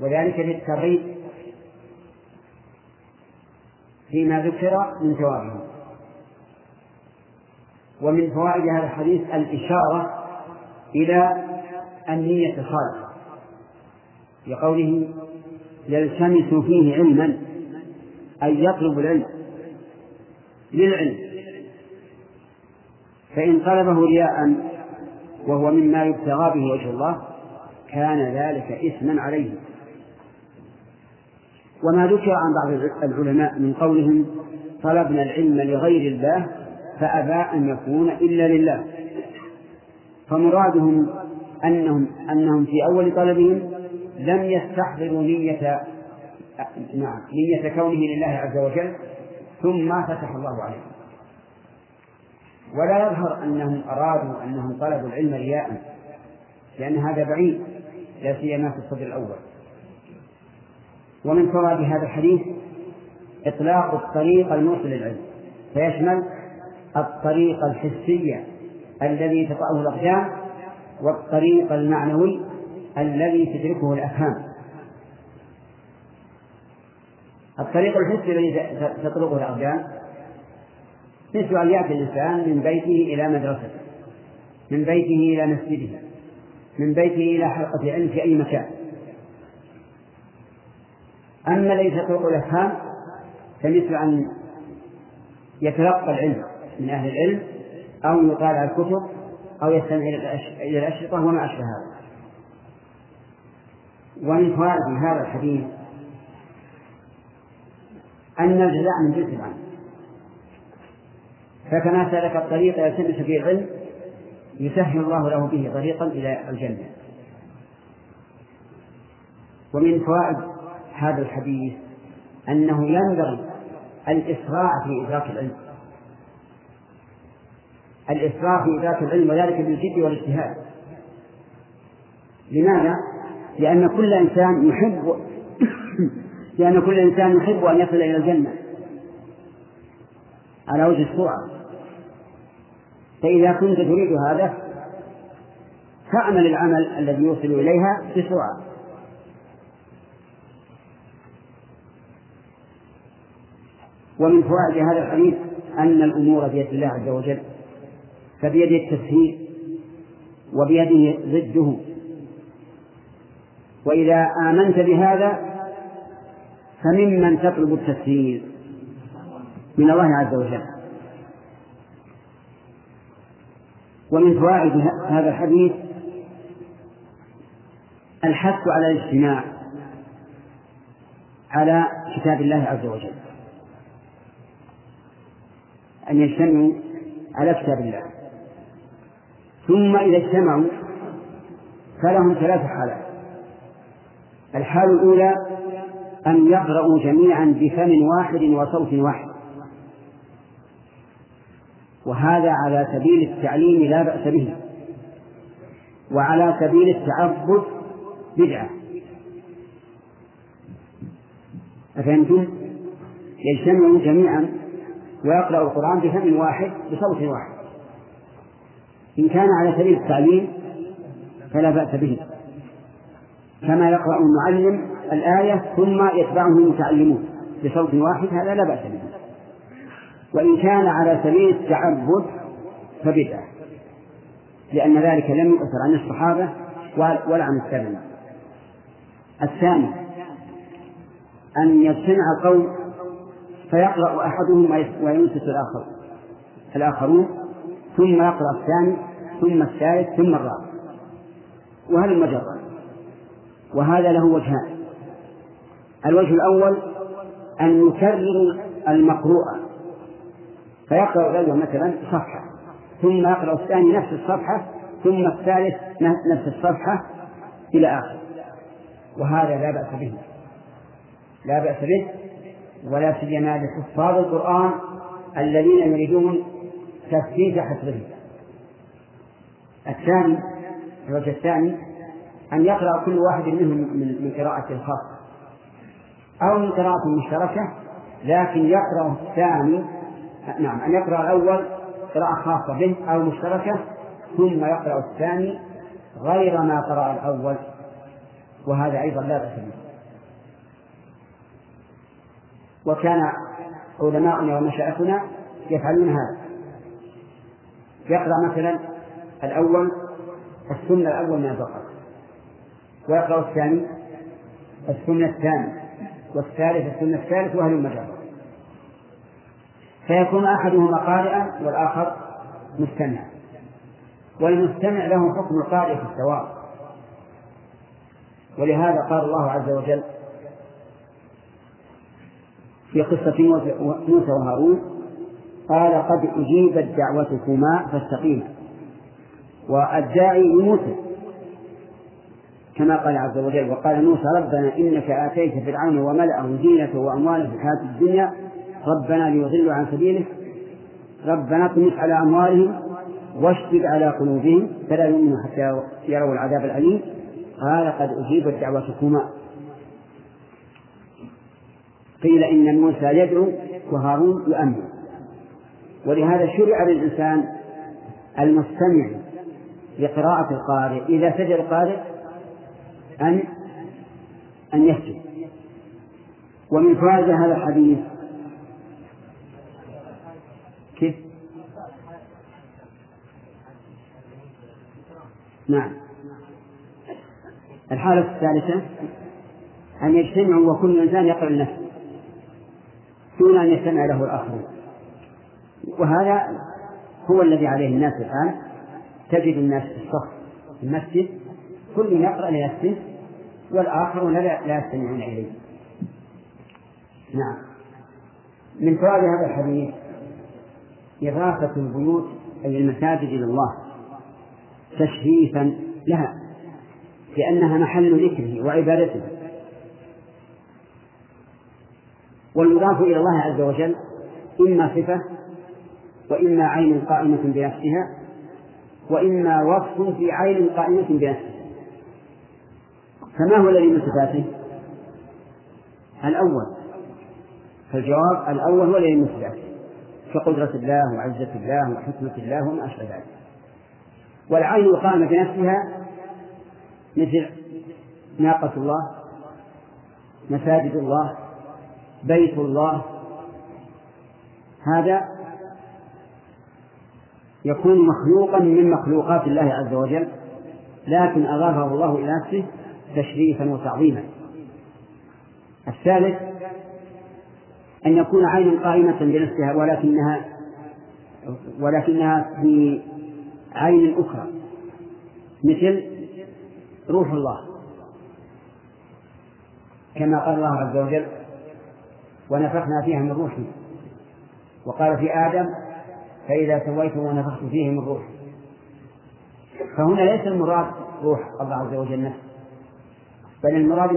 وذلك للترغيب فيما ذكر من ثوابه ومن فوائد هذا الحديث الإشارة إلى النية الخالصة لقوله يلتمس فيه علما أي يطلب العلم للعلم. فإن طلبه رياء وهو مما يبتغى به وجه الله كان ذلك إثما عليه. وما ذكر عن بعض العلماء من قولهم طلبنا العلم لغير الله فأبى أن يكون إلا لله. فمرادهم أنهم أنهم في أول طلبهم لم يستحضروا نية نعم نية كونه لله عز وجل ثم فتح الله عليهم. ولا يظهر أنهم أرادوا أنهم طلبوا العلم رياء لأن هذا بعيد لا سيما في الصدر الأول. ومن فوائد هذا الحديث إطلاق الطريق الموصل للعلم فيشمل الطريق الحسي الذي تطأه الأقدام والطريق المعنوي الذي تدركه الأفهام. الطريق الحسي الذي تطرقه الأقدام مثل أن يأتي الإنسان من بيته إلى مدرسته من بيته إلى مسجده من بيته إلى حلقة علم في أي مكان. أما الذي تطرق الأفهام فمثل أن يتلقى العلم من أهل العلم أو يطالع الكتب أو يستمع إلى الأشرطة وما أشبه هذا. ومن فوائد هذا الحديث أن الجزاء من جنس العمل. فكما سلك الطريق يلتمس فيه العلم يسهل الله له به طريقا إلى الجنة. ومن فوائد هذا الحديث أنه ينبغي الإسراع في إدراك العلم. الإسراع في إدراك العلم وذلك بالجد والاجتهاد. لماذا؟ لأن كل إنسان يحب <coughs> لأن كل إنسان يحب أن يصل إلى الجنة. على وجه السرعة فإذا كنت تريد هذا فاعمل العمل الذي يوصل إليها بسرعة. ومن فوائد هذا الحديث أن الأمور بيد الله عز وجل فبيده التسهيل وبيده ضده. وإذا آمنت بهذا فممن تطلب التسهيل من الله عز وجل. ومن فوائد هذا الحديث الحث على الاجتماع على كتاب الله عز وجل. أن يجتمعوا على كتاب الله. ثم إذا اجتمعوا فلهم ثلاث حالات. الحال الأولى أن يقرأوا جميعا بفم واحد وصوت واحد. وهذا على سبيل التعليم لا بأس به. وعلى سبيل التعبد بدعة. أفهمتم؟ يجتمعوا جميعا ويقرأ القرآن بفم واحد بصوت واحد. إن كان على سبيل التعليم فلا بأس به. كما يقرأ المعلم الآية ثم يتبعه المتعلمون. بصوت واحد هذا لا بأس به. وإن كان على سبيل التعبد فبدعة لأن ذلك لم يؤثر عن الصحابة ولا عن التابعين. الثاني أن يجتمع قوم فيقرأ أحدهم وينصت الآخر الآخرون ثم يقرأ الثاني ثم الثالث ثم الرابع. وهذا المجرة وهذا له وجهان. الوجه الأول أن يكرر المقروء فيقرأ الأول مثلا صفحة. ثم يقرأ الثاني نفس الصفحة ثم الثالث نفس الصفحة إلى آخر. وهذا لا بأس به. لا بأس به ولا سيما لحفاظ القرآن الذين يريدون تثبيت حفظه. الثاني الوجه الثاني أن يقرأ كل واحد منهم من قراءته الخاصة. أو من قراءة مشتركة لكن يقرأ الثاني نعم أن يقرأ الأول قراءة خاصة به أو مشتركة ثم يقرأ الثاني غير ما قرأ الأول وهذا أيضا لا بأس به. وكان علماؤنا ومشايخنا يفعلون هذا. يقرأ مثلا الأول السنة الأول من البقرة ويقرأ الثاني السنة الثاني والثالث السنة الثالث وأهل المجرة فيكون أحدهما قارئا والآخر مستمعا والمستمع له حكم القارئ في الثواب. ولهذا قال الله عز وجل في قصة موسى وهارون قال قد أجيبت دعوتكما فاستقيما. والداعي لموسى كما قال عز وجل وقال موسى ربنا إنك آتيت فرعون وملأه زينة وأموالا في الحياة الدنيا ربنا ليضلوا عن سبيلك ربنا اطمس على أموالهم واشدد على قلوبهم. فلا يؤمنوا حتى يروا العذاب الأليم. قال قد أجيبت دعوتكما. قيل إن موسى يدعو وهارون يؤمن. ولهذا شرع للإنسان المستمع لقراءة القارئ إذا سجد القارئ أن أن يسجد. ومن فوائد هذا الحديث نعم. الحالة الثالثة أن يجتمعوا وكل إنسان يقرأ لنفسه دون أن يستمع له الآخرون. وهذا هو الذي عليه الناس الآن. تجد الناس في الصف في المسجد كل يقرأ لنفسه والآخرون لا, لا يستمعون إليه. نعم. من فوائد هذا الحديث إضافة البيوت أي المساجد إلى الله. تشريفا لها لأنها محل ذكره وعبادته. والمضاف إلى الله عز وجل إما صفة وإما عين قائمة بنفسها وإما وصف في عين قائمة بنفسها. فما هو الذي من صفاته؟ الأول. فالجواب الأول هو الذي من صفاته. كقدرة الله وعزة الله وحكمة الله وما أشبه ذلك. والعين القائمة بنفسها مثل ناقة الله مساجد الله بيت الله. هذا يكون مخلوقا من مخلوقات الله عز وجل لكن أضافه الله إلى نفسه تشريفا وتعظيما. الثالث أن يكون عين قائمة بنفسها ولكنها ولكنها في عين أخرى. مثل روح الله. كما قال الله عز وجل ونفخنا فيها من روحي. وقال في آدم فإذا سويته ونفخت فيه من روحي. فهنا ليس المراد روح الله عز وجل نفسه بل المراد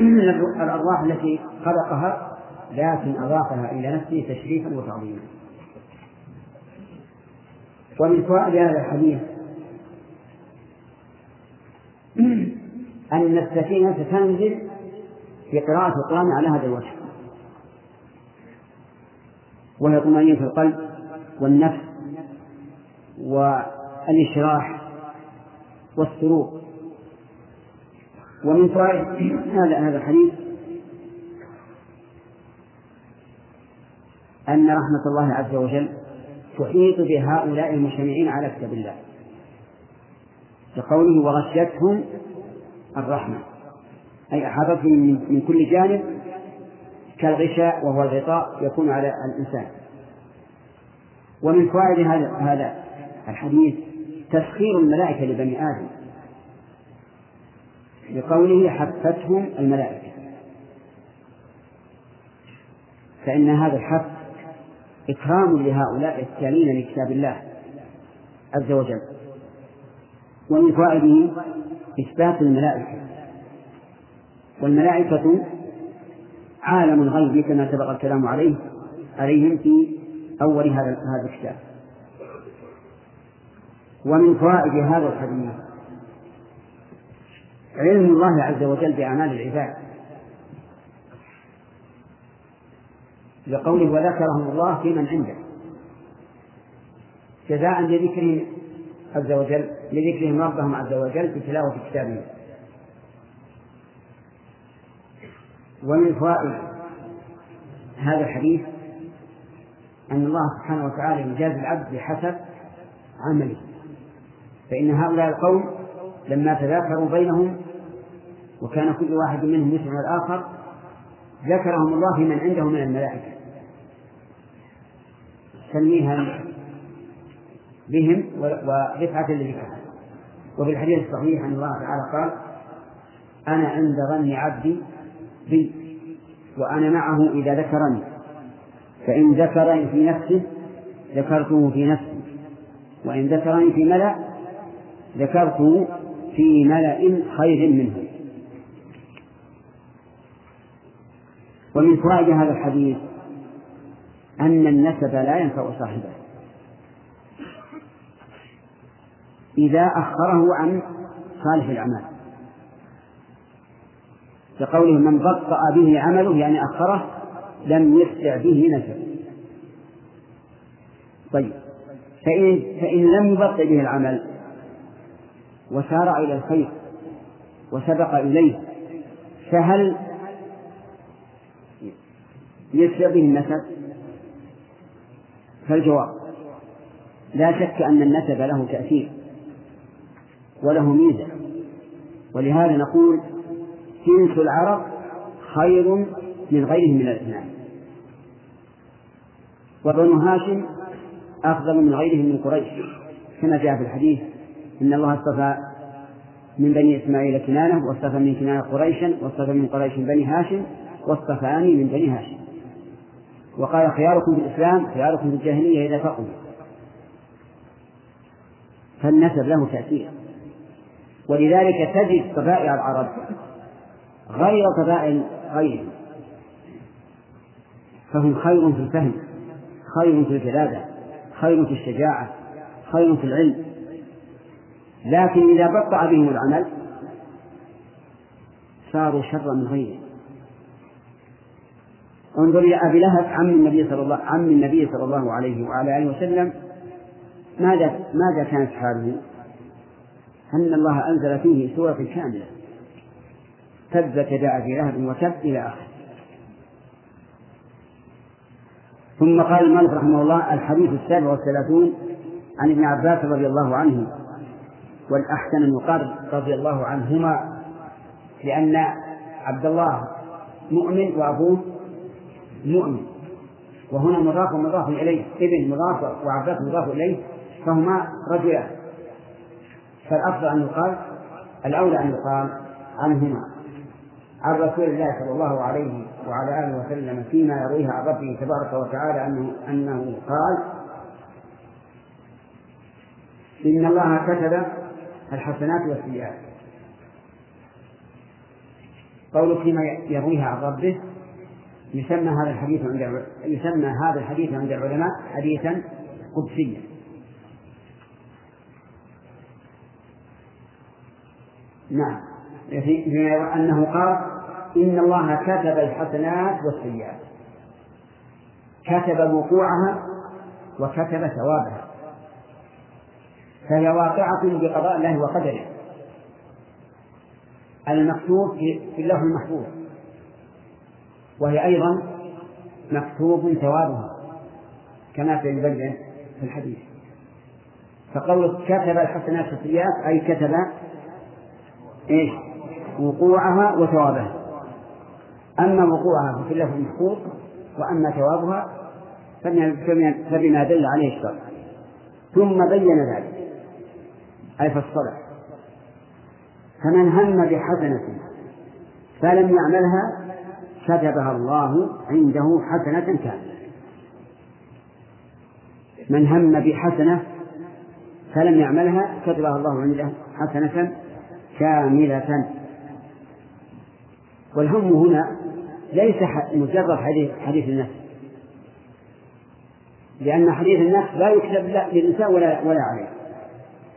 من الأرواح التي خلقها لكن أضافها إلى نفسه تشريفا وتعظيما. ومن فوائد هذا الحديث. أن السكينة تنزل في قراءة القرآن على هذا الوجه. وهي طمأنينة القلب والنفس والإشراح والسرور. ومن فوائد هذا هذا الحديث أن رحمة الله عز وجل تحيط بهؤلاء المجتمعين على كتاب الله. لقوله وغشيتهم الرحمة. أي أحاطتهم من كل جانب كالغشاء وهو الغطاء يكون على الإنسان. ومن فوائد هذا هذا الحديث تسخير الملائكة لبني آدم. لقوله حفتهم الملائكة. فإن هذا الحف إكرام لهؤلاء التالين لكتاب الله عز وجل. ومن فوائده إثبات الملائكة. والملائكة عالم الغيب كما سبق الكلام عليه عليهم في أول هذا هذا الكتاب. ومن فوائد هذا الحديث علم الله عز وجل بأعمال العباد. لقوله وذكرهم الله في من عنده. جزاء لذكرهم عز وجل لذكرهم ربهم عز وجل بتلاوة كتابه ومن فوائد هذا الحديث أن الله سبحانه وتعالى يجازي العبد بحسب عمله. فإن هؤلاء القوم لما تذاكروا بينهم وكان كل واحد منهم يسمع الآخر ذكرهم الله في من عنده من الملائكة. تنويها بهم ورفعة لذكرهم وفي الحديث الصحيح أن الله تعالى قال أنا عند ظن عبدي بي وأنا معه إذا ذكرني. فإن ذكرني في نفسه ذكرته في نفسي. وإن ذكرني في ملأ ذكرته في ملأ خير منه. ومن فوائد هذا الحديث أن النسب لا ينفع صاحبه. إذا أخره عن صالح الأعمال. كقوله من بطأ به عمله يعني أخره لم يسرع به نسب. طيب. فإن فإن لم يبطئ به العمل وسارع إلى الخير وسبق إليه فهل يسرع به النسب؟ فالجواب لا شك أن النسب له تأثير وله ميزة. ولهذا نقول جنس العرب خير من غيرهم من الإسلام. وبنو هاشم أفضل من غيرهم من قريش كما جاء في الحديث إن الله اصطفى من بني إسماعيل كنانة واصطفى من كنانة قريشا واصطفى من قريش بني هاشم واصطفاني من بني هاشم. وقال خياركم في الإسلام خياركم في الجاهلية إذا فقوا فالنسب له تأثير. ولذلك تجد قبائل العرب غير قبائل غيرهم. فهم خير في الفهم خير في الجلادة خير في الشجاعة خير في العلم. لكن إذا بطأ بهم العمل صاروا شرا من غيرهم. انظر إلى أبي لهب عم النبي صلى الله عم النبي صلى الله عليه وعلى آله وسلم ماذا ماذا كانت حاله؟ أن الله أنزل فيه سورة كاملة تبت يدا أبي لهب وتب إلى آخره ثم قال المالك رحمه الله الحديث السابع والثلاثون عن ابن عباس رضي الله عنه والأحسن المقر رضي الله عنهما لأن عبد الله مؤمن وأبوه مؤمن. وهنا مضاف مضاف إليه. ابن مضاف وعباس مضاف إليه. فهما رجلان فالأفضل أن يقال الأولى أن يقال عنهما. عن رسول الله صلى الله عليه وعلى آله وسلم فيما يرويه عن ربه تبارك وتعالى أنه أنه قال إن الله كتب الحسنات والسيئات. قوله فيما يرويها عن ربه يسمى هذا الحديث عند يسمى هذا الحديث عند العلماء حديثا قدسيا. نعم. فيما أنه قال إن الله كتب الحسنات والسيئات. كتب وقوعها وكتب ثوابها. فهي واقعة بقضاء الله وقدره. المكتوب في اللوح المحفوظ. وهي أيضا مكتوب ثوابها كما سيبين في الحديث. فقول كتب الحسنات والسيئات أي كتب إيش وقوعها وثوابها. أما وقوعها ففي الله المحفوظ وأما ثوابها فبما دل عليه الشرع. ثم بين ذلك أي فالصلاة فمن هم بحسنة فلم يعملها كتبها الله عنده حسنة كاملة. من هم بحسنة فلم يعملها كتبها الله عنده حسنة كاملة. والهم هنا ليس مجرد حديث حديث النفس. لأن حديث النفس لا يكتب لا للإنسان ولا ولا عليه.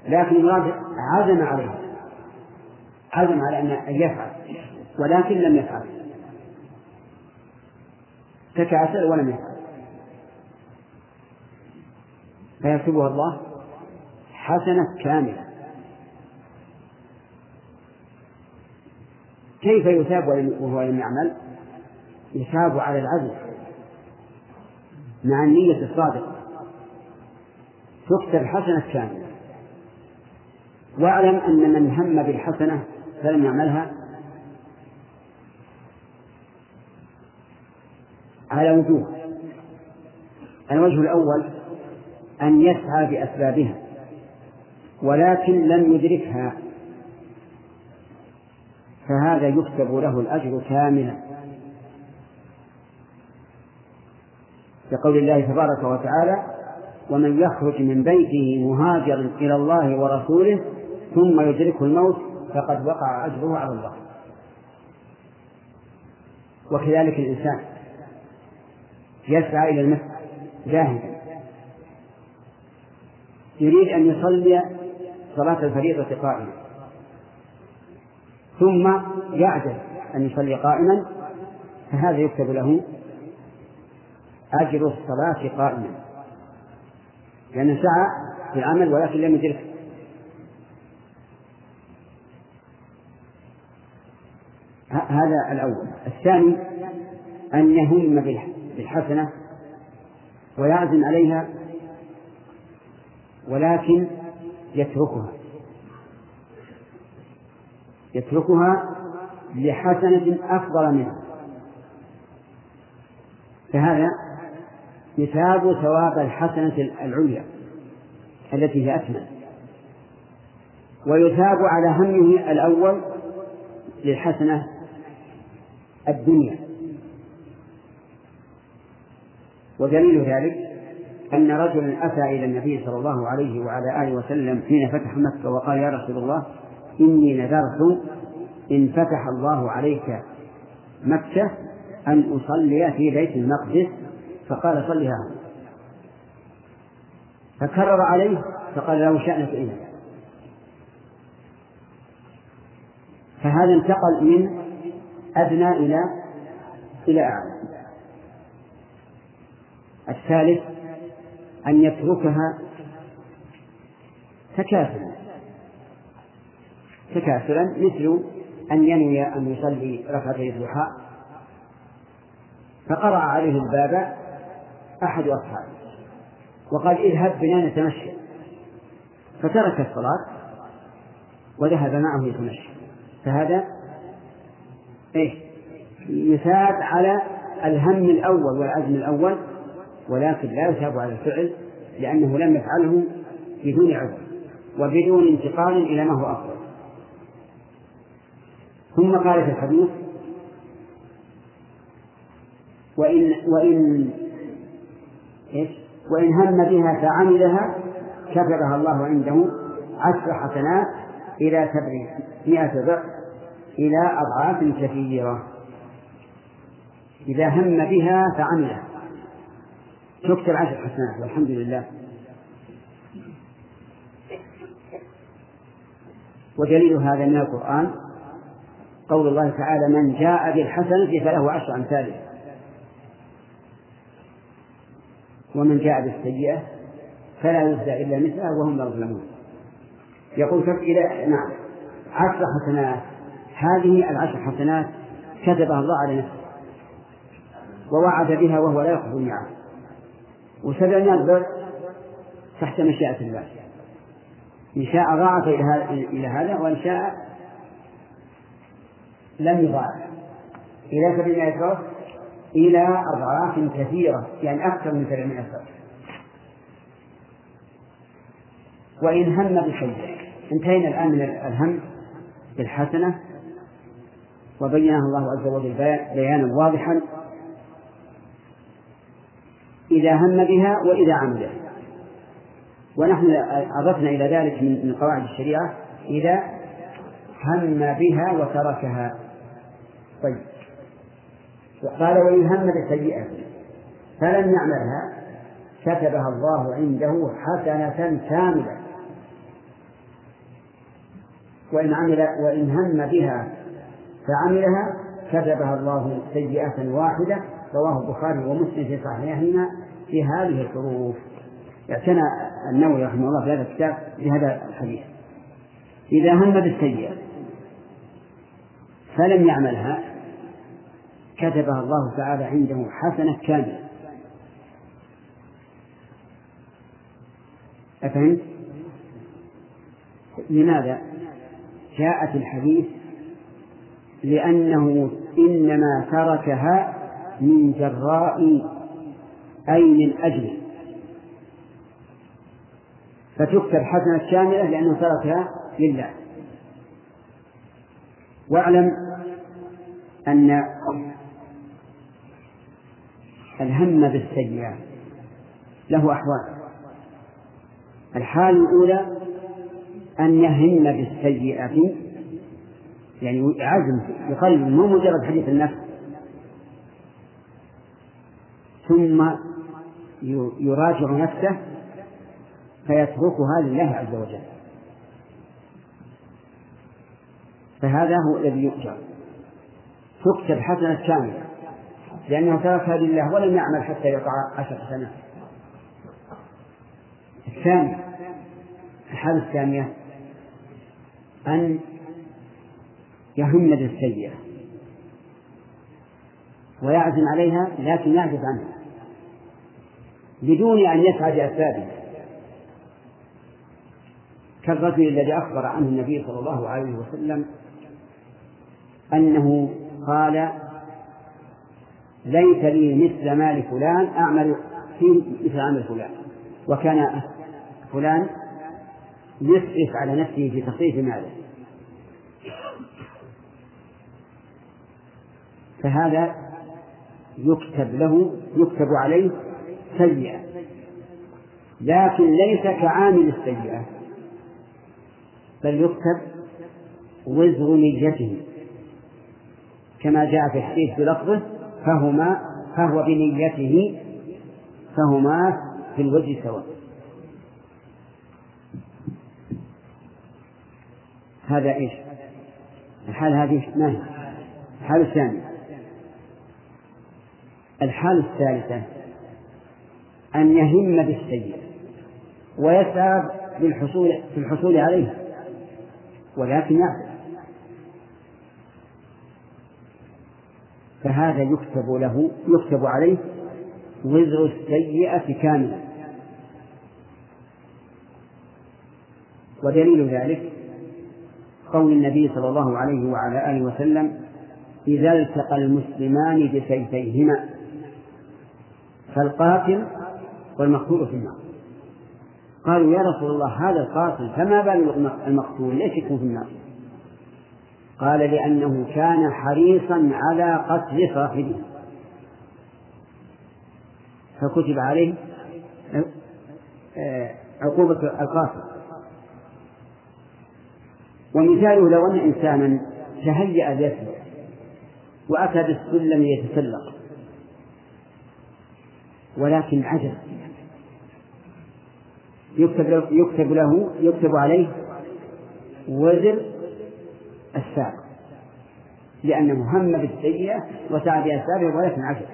لكن المراد عزم عليه. عزم على أن يفعل ولكن لم يفعل. تكاسل ولم يفعل. فيكتبها الله حسنة كاملة. كيف يثاب وهو لم يعمل؟ يثاب على العزم مع النية الصادقة. تكتب حسنة كاملة. واعلم أن من هم بالحسنة فلم يعملها على وجوه. الوجه الأول أن يسعى بأسبابها ولكن لم يدركها. فهذا يكتب له الأجر كاملا. كقول الله تبارك وتعالى ومن يخرج من بيته مهاجرا إلى الله ورسوله ثم يدركه الموت فقد وقع أجره على الله. وكذلك الإنسان. يسعى إلى المسجد جاهدا يريد أن يصلي صلاة الفريضة قائما. ثم يعجز أن يصلي قائما فهذا يكتب له أجر الصلاة قائما. لأنه سعى في العمل ولكن لم يدرك هذا الأول. الثاني أن يهم بالحسنة ويعزم عليها ولكن يتركها. يتركها لحسنة أفضل منها. فهذا يثاب ثواب الحسنة العليا التي هي أكمل. ويثاب على همه الأول للحسنة الدنيا. ودليل ذلك أن رجلا أتى إلى النبي صلى الله عليه وعلى آله وسلم حين فتح مكة وقال يا رسول الله إني نذرت إن فتح الله عليك مكة أن أصلي في بيت المقدس فقال صلها فكرر عليه فقال له شأنك إذا فهذا انتقل من أدنى إلى إلى أعلى. الثالث أن يتركها تكاسلا تكاسلا مثل أن ينوي أن يصلي ركعتي الضحى. فقرأ عليه الباب أحد أصحابه وقال اذهب بنا نتمشى. فترك الصلاة وذهب معه يتمشى. فهذا إيش؟ يثاب على الهم الأول والعزم الأول ولكن لا يثاب على الفعل لأنه لم يفعله بدون عذر وبدون انتقال إلى ما هو أفضل. ثم قال في الحديث وإن وإن إيش؟ وإن هم بها فعملها كتبها الله عنده عشر حسنات إلى سبعمائة ضعف إلى أضعاف كثيرة. إذا هم بها فعملها. تكتب عشر حسنات والحمد لله. ودليل هذا من القرآن قول الله تعالى من جاء بالحسنة فله عشر أمثالها ومن جاء بالسيئة فلا يجزى إلا مثلها وهم لا يظلمون. يقول إلى نعم. عشر حسنات. هذه العشر حسنات كتبها الله على نفسه ووعد بها وهو لا يخلف الميعاد. وسبعمائة ضعف تحت مشيئة الله. إن شاء ضاعف إلى هذا وإن شاء لم يضاعف. إلى سبعمائة ضعف إلى أضعاف كثيرة يعني أكثر من سبعمائة ضعف وإن هم بشيء. انتهينا الآن من الهم بالحسنة وبينها الله عز وجل بيانا واضحا. إذا هم بها وإذا عمل ونحن أضفنا إلى ذلك من قواعد الشريعة إذا هم بها وتركها. طيب. قال وإن هم بسيئة. فلم يعملها كتبها الله عنده حسنة كاملة. وإن عمل وإن هم بها فعملها كتبها الله سيئة واحدة رواه البخاري ومسلم في صحيحهما. في هذه الحروف اعتنى النووي رحمه الله في هذا الكتاب بهذا الحديث إذا هم بالسيئة فلم يعملها كتبها الله تعالى عنده حسنة كاملة أفهمت؟ لماذا؟ جاءت الحديث لأنه إنما تركها من جراء أي من أجل فتكتب حسنة كاملة لأنه تركها لله. واعلم أن الهم بالسيئة له أحوال. الحال الأولى أن يهم بالسيئة يعني عزم يقلب مو مجرد حديث النفس. ثم يراجع نفسه فيتركها لله عز وجل. فهذا هو الذي يؤجر. تكتب حسنة كاملة. لأنه تركها لله ولم يعمل حتى يقع عشر سنوات. الثاني الحالة الثانية أن يهم بالسيئة ويعزم عليها لكن يعجز عنها. بدون أن يسعى بأسبابها كالرجل الذي أخبر عنه النبي صلى الله عليه وسلم أنه قال ليس لي مثل مال فلان أعمل فيه مثل عمل فلان. وكان فلان يسرف على نفسه في تصريف ماله. فهذا يكتب له يكتب عليه سيئة لكن ليس كعامل السيئة بل يكتب وزر نيته. كما جاء في الحديث بلفظه فهما فهو بنيته فهما في الوجه سواء هذا إيش؟ الحال هذه ما هي؟ الحال الثانية الحال الثالثة. أن يهم بالسيء ويسعى بالحصول في الحصول عليه ولكن يعرف فهذا يكتب له يكتب عليه وزر السيئة كاملة. ودليل ذلك قول النبي صلى الله عليه وعلى آله وسلم إذا التقى المسلمان بسيفيهما فالقاتل والمقتول في النار. قالوا يا رسول الله هذا القاتل فما بال المقتول؟ ليش يكون في النار؟ قال لأنه كان حريصا على قتل صاحبه. فكتب عليه آه، عقوبة القاتل. ومثاله لو أن إنسانا تهيأ ليسلك وأتى بالسلم يتسلق ولكن عجز يكتب له يكتب له يكتب عليه وزر السابق. لأنه هم بالسيئة وسعى بأسبابه ولكن عجز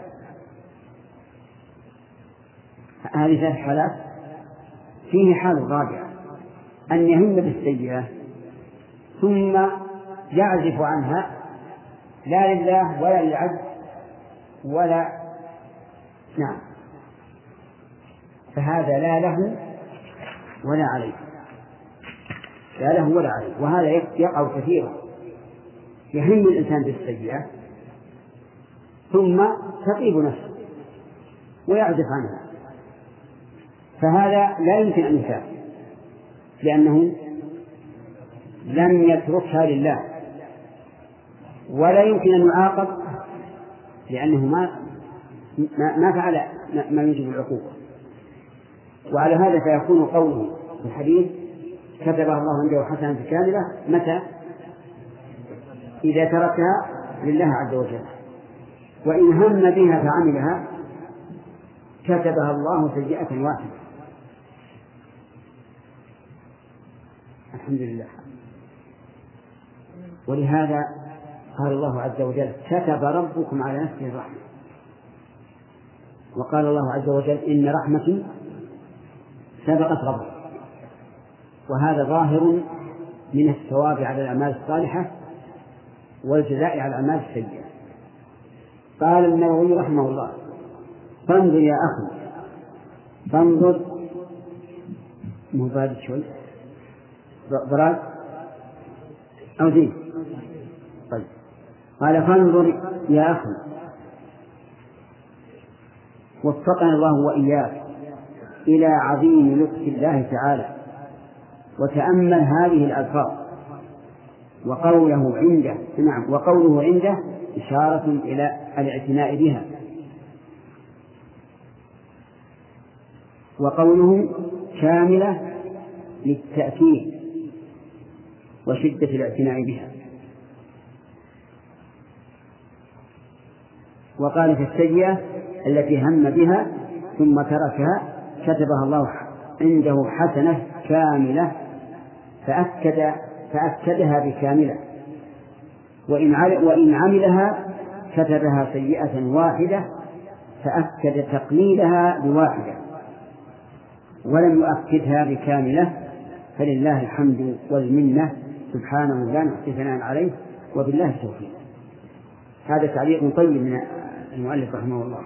هذه ثلاث حالات. فيه حال رابعة. أن يهم بالسيئة ثم يعزف عنها لا لله ولا للعبد ولا نعم. فهذا لا له ولا عليه. لا له ولا عليه. وهذا يقع كثيرا. يهم الإنسان بالسيئة ثم تطيب نفسه ويعزف عنها. فهذا لا يمكن أن يثاب لأنه لم يتركها لله. ولا يمكن أن يعاقب لأنه ما ما فعل ما يوجب العقوبة. وعلى هذا فيكون قوله في الحديث كتبها الله عنده حسنة كاملة متى؟ إذا تركها لله عز وجل. وإن هم بها فعملها كتبها الله سيئة واحدة. الحمد لله. ولهذا قال الله عز وجل كتب ربكم على نفسه الرحمة وقال الله عز وجل إن رحمتي سبقت غضب. وهذا ظاهر من الثواب على الأعمال الصالحة والجزاء على الأعمال السيئة. قال النووي رحمه الله فانظر يا أخي فانظر. مو بارد شوي. براد أو زين؟ طيب. قال فانظر يا أخي وفقنا الله وإياك إلى عظيم لطف الله تعالى وتأمل هذه الألفاظ وقوله عنده نعم وقوله عنده إشارة إلى الاعتناء بها. وقوله شاملة للتأكيد وشدة الاعتناء بها. وقال في السيئة التي هم بها ثم تركها كتبها الله عنده حسنة كاملة فأكد فأكدها بكاملة. وإن وإن عملها كتبها سيئة واحدة فأكد تقليلها بواحدة. ولم يؤكدها بكاملة فلله الحمد والمنة. سبحانه لا نحصي ثناء عليه وبالله التوفيق. هذا تعليق طيب من المؤلف رحمه الله.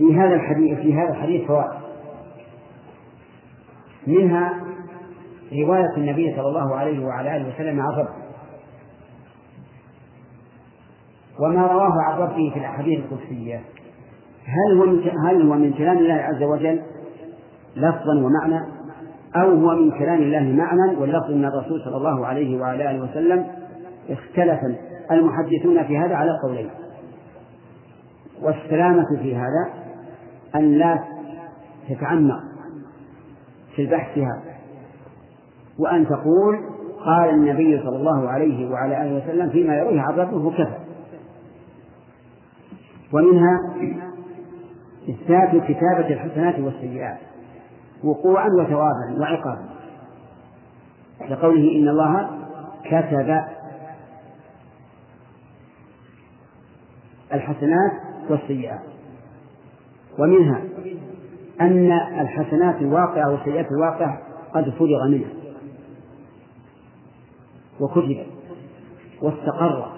في هذا الحديث في هذا الحديث فوائد. منها رواية النبي صلى الله عليه وعلى آله وسلم عن ربه. وما رواه عن ربه في الأحاديث القدسية. هل هو من هل هو من كلام الله عز وجل؟ لفظا ومعنى؟ أو هو من كلام الله معنى واللفظ من الرسول صلى الله عليه وعلى آله وسلم؟ اختلف المحدثون في هذا على قولين. والسلامة في هذا أن لا تتعمق في البحث هذا وأن تقول قال النبي صلى الله عليه وعلى آله وسلم فيما يرويه عن ربه كفى. ومنها إثبات كتابة الحسنات والسيئات وقوعا وثوابا وعقابا. لقوله إن الله كتب الحسنات والسيئات. ومنها أن الحسنات الواقعة والسيئات الواقعة قد فرغ منها وكتبت واستقر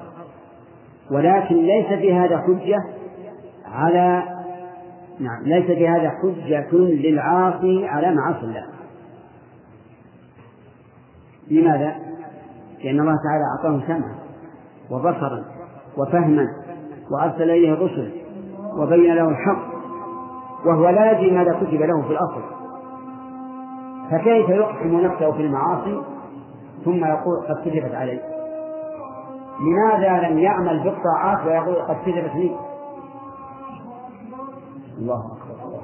ولكن ليس في هذا حجة على نعم ليس في هذا حجة للعاصي على معاصي الله لماذا؟ لأن الله تعالى أعطاه سمعا وبصرا وفهما وأرسل إليه الرسل وبين له الحق وهو لا يدري ماذا كتب له في الأصل. فكيف يقسم نفسه في المعاصي؟ ثم يقول قد كتبت علي. لماذا لم يعمل بالطاعات ويقول قد كتبت لي؟ الله أكبر. الله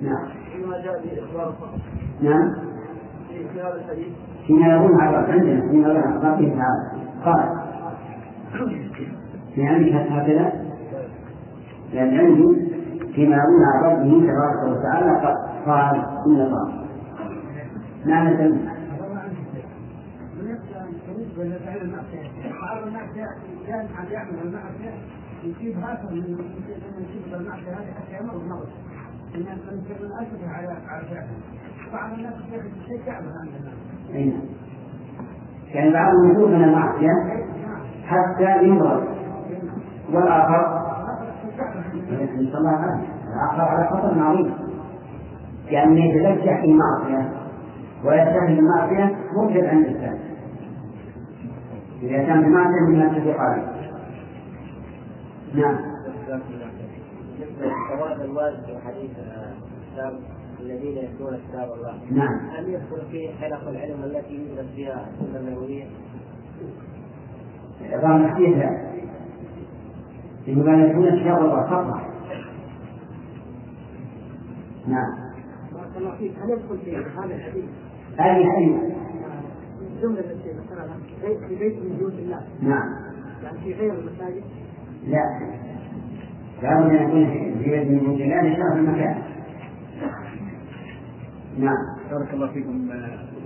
نعم جاء نعم. هذا الحديث فيما يظن على عندنا فيما يظن على ربه تعالى قال عندك هكذا لأن عندي فيما يظن على ربه تبارك وتعالى قال إن الله نعم يعمل المعصية يجيب هاتف من يجيب المعصية هذه حتى يمر بمرض ان من اسف على على بعض الناس يعني بعضهم يكون من المعصية حتى يمرض. والآخر؟ نسأل الله الآخر على خطر عظيم. لأنه يتلجح في المعصية. ويستهل المعصية مرشد عن الإنسان إذا كان بمعصية مما تفيق عليه نعم. الوالد الذين يتلون كتاب الله. نعم. هل يدخل فيه حلق العلم التي يدرس فيها السنة النبوية؟ إعظام فيها إنما يتلون كتاب الله فقط نعم. بارك الله فيك. هل يدخل في هذا الحديث؟ أي حديث؟ الجملة التي ذكرها في بيت من بيوت الله. نعم. يعني في غير المساجد؟ لا. لابد أن يكون في يد من الله لشرف المكان. نعم.
بارك الله فيكم.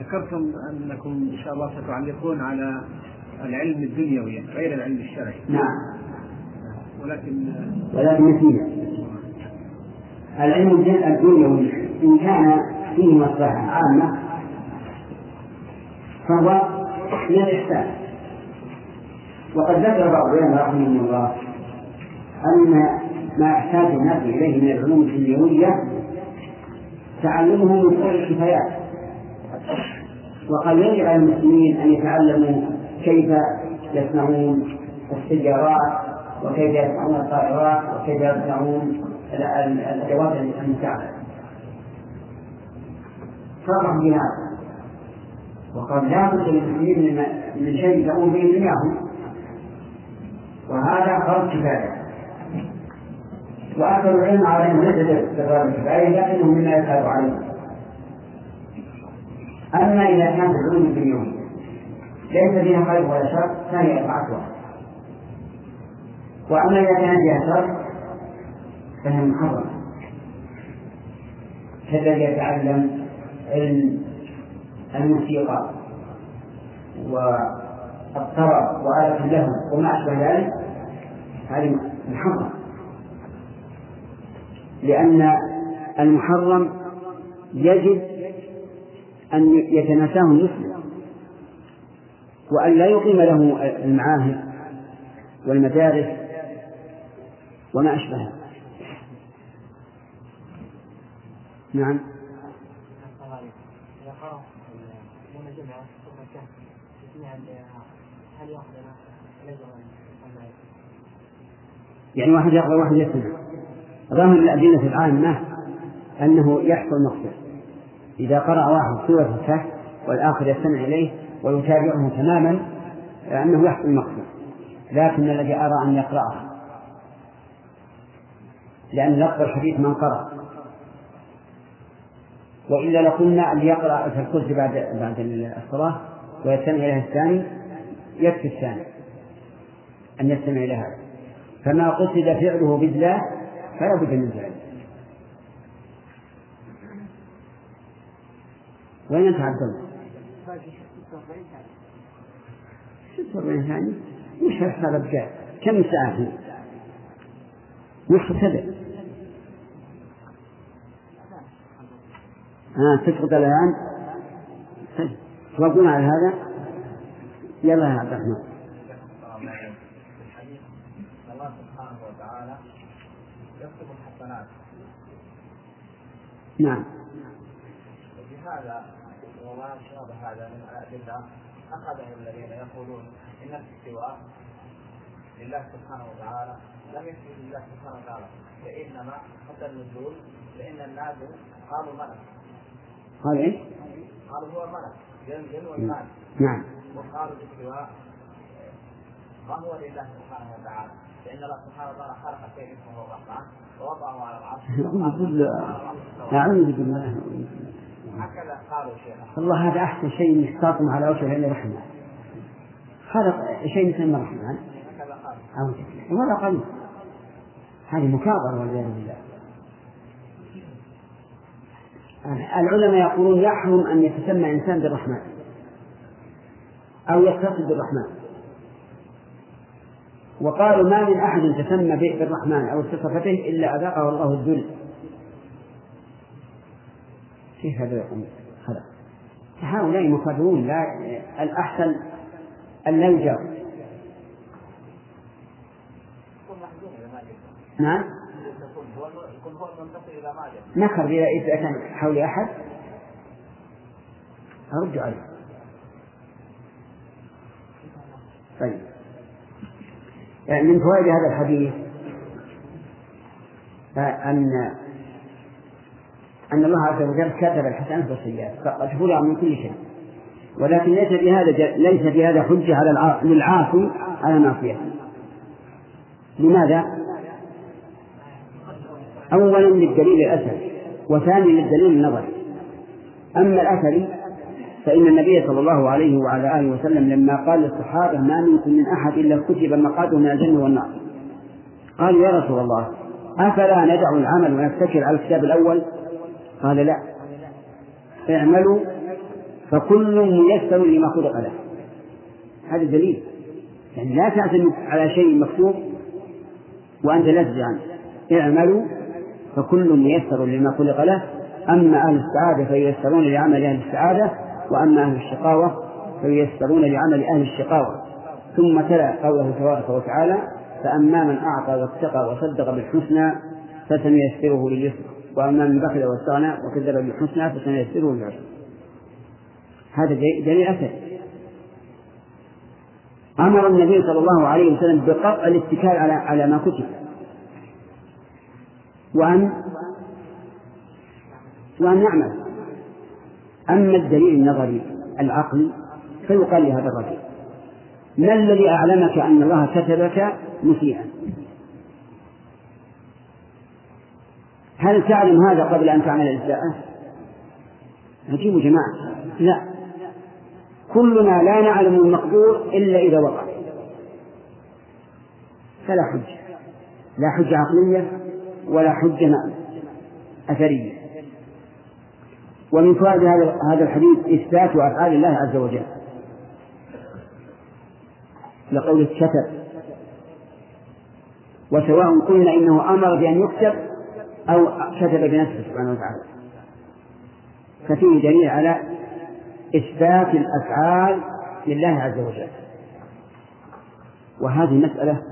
ذكرتم أنكم إن شاء الله ستعلقون على العلم الدنيوي غير العلم الشرعي.
نعم.
ولكن
ولكن نسينا. العلم الدنيوي إن كان فيه مصلحة عامة فهو من الإحسان وقد ذكر بعض العلماء رحمه الله أن ما يحتاج الناس إليه من العلوم الدنيوية تعلمه من فوق الكفايات. وقد يجب على المسلمين أن يتعلموا كيف يصنعون السيارات وكيف يصنعون الطائرات وكيف يصنعون الأدوات المساعدة فرح بهذا. وقد لا بد للمسلمين من شيء تقوم به دنياهم. وهذا فرض كفاية. وأكثر العلم أنه ليس بفرض الكفاية لكنه مما يسأل عليه أما إذا كانت العلوم الدنيوية ليس فيها خير ولا شر فهي أربعة وأما إذا كان فيها شر فهي محرمة. كالذي يتعلم علم الموسيقى والطرب وآلة له وما أشبه ذلك هذه محرم لأن المحرم يجب أن يتناساه المسلم وأن لا يقيم له المعاهد والمدارس وما أشبهها نعم. يعني واحد يقرأ واحد يسمع. ظاهر الأدلة العامة أنه يحصل مقصد. إذا قرأ واحد سورة الكهف والآخر يستمع إليه ويتابعه تماما أنه يحصل مقصد. لكن الذي أرى أن يقرأه لأن لفظ الحديث من قرأ. وإلا لقلنا أن يقرأ في الكرسي بعد بعد الصلاة ويستمع إليها الثاني يكفي الثاني أن يستمع إلى هذا. فما قصد فعله بالله فلا بد من فعله وين أنت عبد الله؟ 46 ثانية وش هذا بجاء كم ساعة نصف سبع آه تسقط الآن. توافقون على هذا. يلا يا عبد الرحمن
الله سبحانه وتعالى يكتب الحسنات
نعم.
وبهذا وما شابه هذا من الأدلة أخذه الذين يقولون إن الاستواء لله سبحانه وتعالى لم يثبت لله سبحانه وتعالى فإنما حتى النزول فإن الناس قالوا ملك.
قال إيش؟
قالوا هو ملك ينزل والناس
نعم.
وقالوا الاستواء ما هو لله سبحانه وتعالى؟ فإن الله سبحانه وتعالى خلق شيء اسمه الرحمن ووضعه على العرش. <laughs>
أعوذ بالله.
هكذا قالوا شيخ
والله هذا أحسن شيء يحتاطم على وجه العلم الرحمن خلق شيء يسمى الرحمن أعوذ بالله. ولا قليل. هذه مكابرة والعياذ بالله. العلماء يقولون يحرم أن يتسمى إنسان بالرحمن أو يتصل بالرحمن وقالوا ما من أحد تسمى بالرحمن أو بصفته إلا أذاقه الله الذل. كيف هذا يقول هذا. هؤلاء مكررون لا الأحسن أن لا يجاوب. نعم. نكر إذا كان حول أحد. أرد عليه طيب. من فوائد هذا الحديث أن أن الله عز وجل كتب الحسنات والسيئات فقد من كل شيء. ولكن ليس بهذا ليس بهذا حجة على للعاصي على معصيته لماذا؟ أولا للدليل الأثري وثانيا للدليل النظري. أما الأثري فإن النبي صلى الله عليه وعلى آله وسلم لما قال للصحابة ما منكم من أحد إلا كتب مقعده من الجنة والنار. قالوا يا رسول الله أفلا ندع العمل ونتكل على الكتاب الأول؟ قال لا. اعملوا فكل ميسر لما خلق له. هذا دليل. يعني لا تعتمد على شيء مكتوب وأنت لا تدري عنه اعملوا فكل ميسر لما خلق له. أما أهل السعادة فييسرون لعمل أهل السعادة وأما أهل الشقاوة فييسرون لعمل أهل الشقاوة. ثم تلا قوله تبارك وتعالى فأما من أعطى واتقى وصدق بالحسنى فسنيسره لليسر وأما من بخل واستغنى وكذب بالحسنى فسنيسره للعسر هذا دليل أثر. أمر النبي صلى الله عليه وسلم بقطع الاتكال على على ما كتب. وأن وأن نعمل أما الدليل النظري العقلي فيقال لهذا الرجل ما الذي أعلمك أن الله كتبك مسيئا؟ هل تعلم هذا قبل أن تعمل الإساءة؟ عجيب جماعة. لا. كلنا لا نعلم المقدور إلا إذا وقع. فلا حجة. لا حجة عقلية ولا حجة أثرية. ومن فوائد هذا هذا الحديث إثبات أفعال الله عز وجل. لقول كتب وسواء قلنا إنه أمر بأن يكتب أو كتب بنفسه سبحانه وتعالى. ففيه دليل على إثبات الأفعال لله عز وجل. وهذه مسألة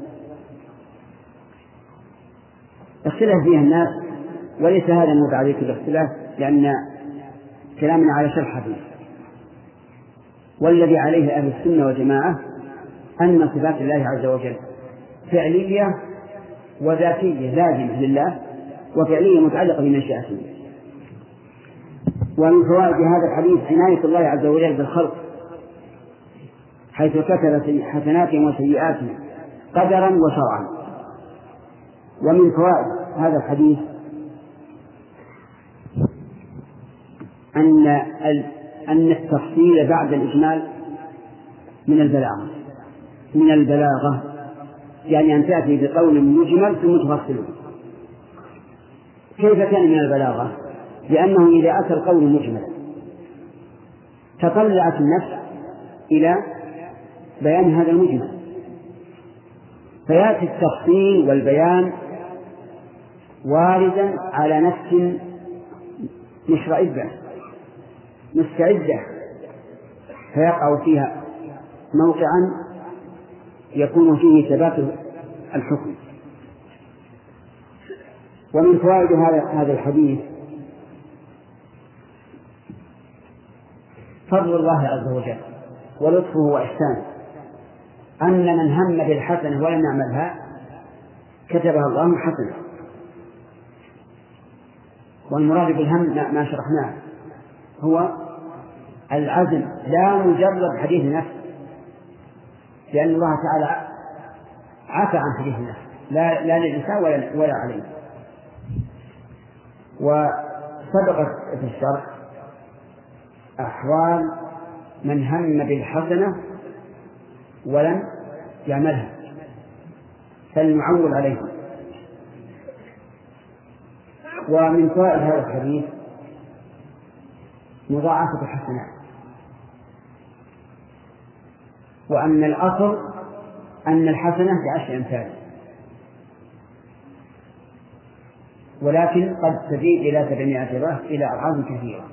اختلف فيها الناس وليس هذا موضع ذكر الاختلاف لأن كلامنا على شرح حديث. والذي عليه أهل السنة والجماعة أن صفات الله عز وجل فعلية وذاتية لازمة لله وفعلية متعلقة بمشيئته. ومن فوائد هذا الحديث عناية الله عز وجل بالخلق حيث كتب حسناتهم وسيئاتهم قدرا وشرعا. ومن فوائد هذا الحديث أن أن التفصيل بعد الإجمال من البلاغة. من البلاغة. يعني أن تأتي بقول مجمل ثم تفصله. كيف كان من البلاغة؟ لأنه إذا أتى القول مجملا تطلعت النفس إلى بيان هذا المجمل. فيأتي التفصيل والبيان واردا على نفس مشرئبة مستعدة فيقع فيها موقعا يكون فيه ثبات الحكم. ومن فوائد هذا هذا الحديث فضل الله عز وجل ولطفه وإحسانه أن من هم بالحسنة ولم يعملها كتبها الله حسنة. والمراد بالهم ما شرحناه. هو العزم لا مجرد حديث نفس لأن الله تعالى عفى عن حديث النفس لا لا للإنسان ولا ولا عليه. وسبقت في الشرع أحوال من هم بالحسنة ولم يعملها فلنعول عليه ومن فوائد هذا الحديث مضاعفة الحسنات وأن الأصل أن الحسنة بعشر أمثال. ولكن قد تزيد إلى سبعمائة ضعف إلى أضعاف كثيرة.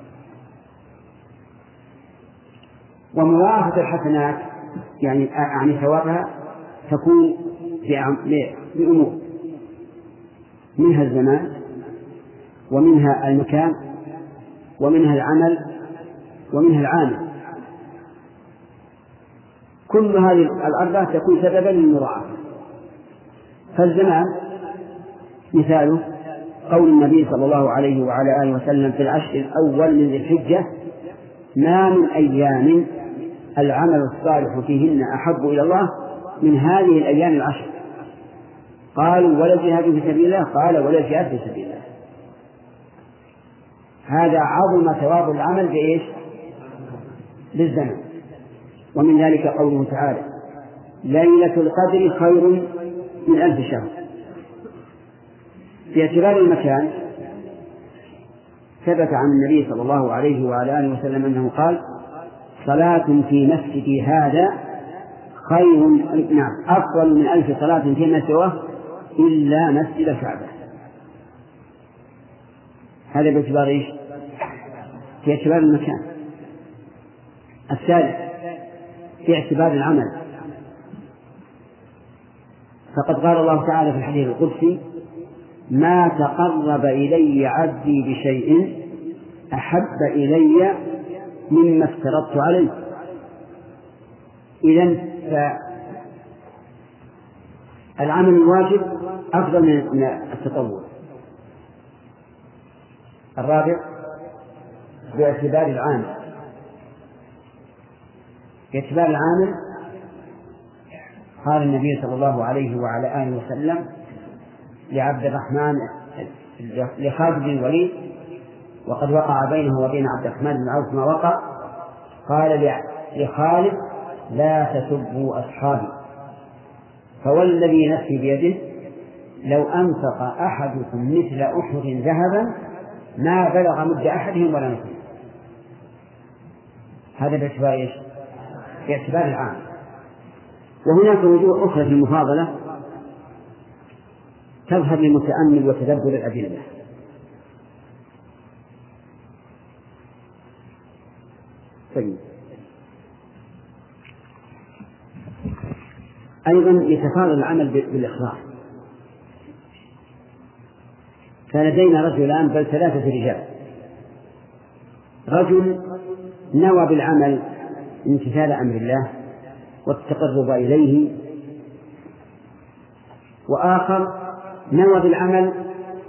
ومضاعفة الحسنات يعني يعني ثوابها تكون بأمور. منها الزمان ومنها المكان ومنها العمل ومنها العامل. كل هذه الأربعة تكون سببا للمضاعفة فالزمان مثاله قول النبي صلى الله عليه وعلى آله وسلم في العشر الأول من ذي الحجة ما من أيام العمل الصالح فيهن أحب إلى الله من هذه الأيام العشر. قالوا ولا الجهاد في سبيل الله. قال ولا الجهاد في سبيل الله. هذا عظم ثواب العمل بإيش؟ بالزمن ومن ذلك قوله تعالى ليلة القدر خير من ألف شهر باعتبار المكان ثبت عن النبي صلى الله عليه وعلى آله وسلم أنه قال صلاة في مسجدي هذا خير نعم أفضل من ألف صلاة فيما سواه إلا مسجد الكعبة هذا باعتبار إيش؟ باعتبار المكان. الثالث باعتبار العمل. فقد قال الله تعالى في الحديث القدسي ما تقرب إلي عبدي بشيء أحب إلي مما افترضت عليه. إذا فالعمل الواجب أفضل من التطوع. الرابع باعتبار العامل. باعتبار العامل قال النبي صلى الله عليه وعلى آله وسلم لعبد الرحمن لخالد بن الوليد وقد وقع بينه وبين عبد الرحمن بن عوف ما وقع قال لخالد لا تسبوا أصحابي فوالذي نفسي بيده لو أنفق أحدكم مثل أحد ذهبا ما بلغ مد أحدهم ولا نصيب هذا باعتبار إيش؟ باعتبار العام. وهناك وجوه أخرى في المفاضلة تظهر للمتأمل وتدبر الأدلة. طيب. أيضا يتفاضل العمل بالإخلاص. فلدينا رجلان بل ثلاثة رجال. رجل نوى بالعمل امتثال أمر الله والتقرب إليه وآخر نوى بالعمل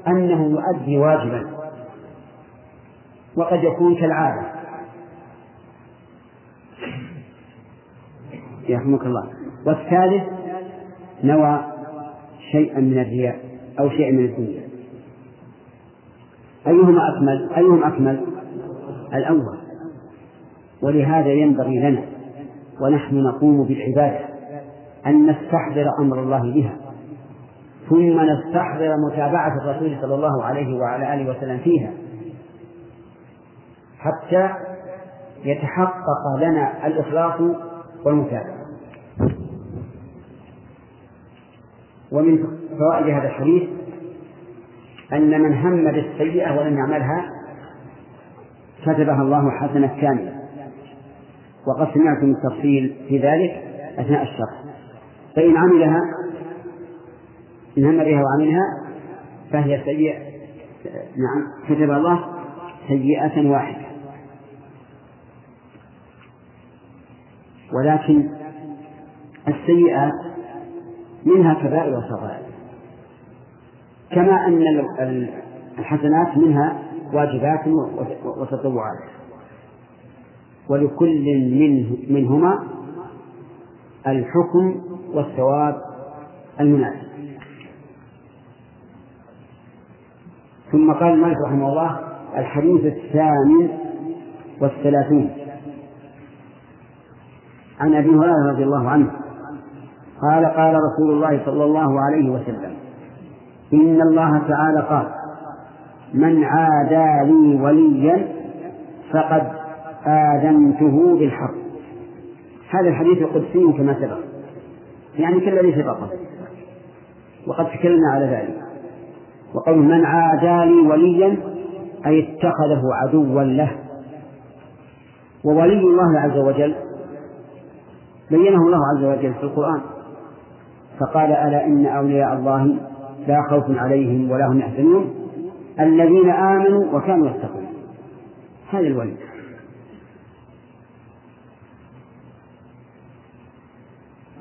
أنه يؤدي واجبا وقد يكون كالعادة. يرحمك الله. والثالث نوى شيئا من الرياء أو شيئا من الدنيا. أيهما أكمل؟ أيهم أكمل؟ الأول. ولهذا ينبغي لنا ونحن نقوم بالعبادة أن نستحضر أمر الله بها ثم نستحضر متابعة الرسول صلى الله عليه وعلى آله وسلم فيها. حتى يتحقق لنا الإخلاص والمتابعة. ومن فوائد هذا الحديث أن من هم بالسيئة ولم يعملها كتبها الله حسنة كاملة وقد سمعتم التفصيل في ذلك أثناء الشرح. فإن عملها إن هم بها وعملها فهي سيئة. نعم كتب الله سيئة واحدة. ولكن السيئات منها كبائر وصغائر. كما أن الحسنات منها واجبات وتطوعات. ولكل منه منهما الحكم والثواب المناسب. ثم قال المالك رحمه الله الحديث الثامن والثلاثون. عن أبي هريرة رضي الله عنه قال قال رسول الله صلى الله عليه وسلم إن الله تعالى قال من عادى لي وليا فقد آذنته بالحق. هذا الحديث القدسي كما سبق. يعني كالذي سبقه وقد تكلمنا على ذلك. وقول من عادى لي وليا أي اتخذه عدوا له. وولي الله عز وجل بينه الله عز وجل في القرآن. فقال ألا إن أولياء الله لا خوف عليهم ولا هم يحزنون. الذين آمنوا وكانوا يتقون. هذا الولي.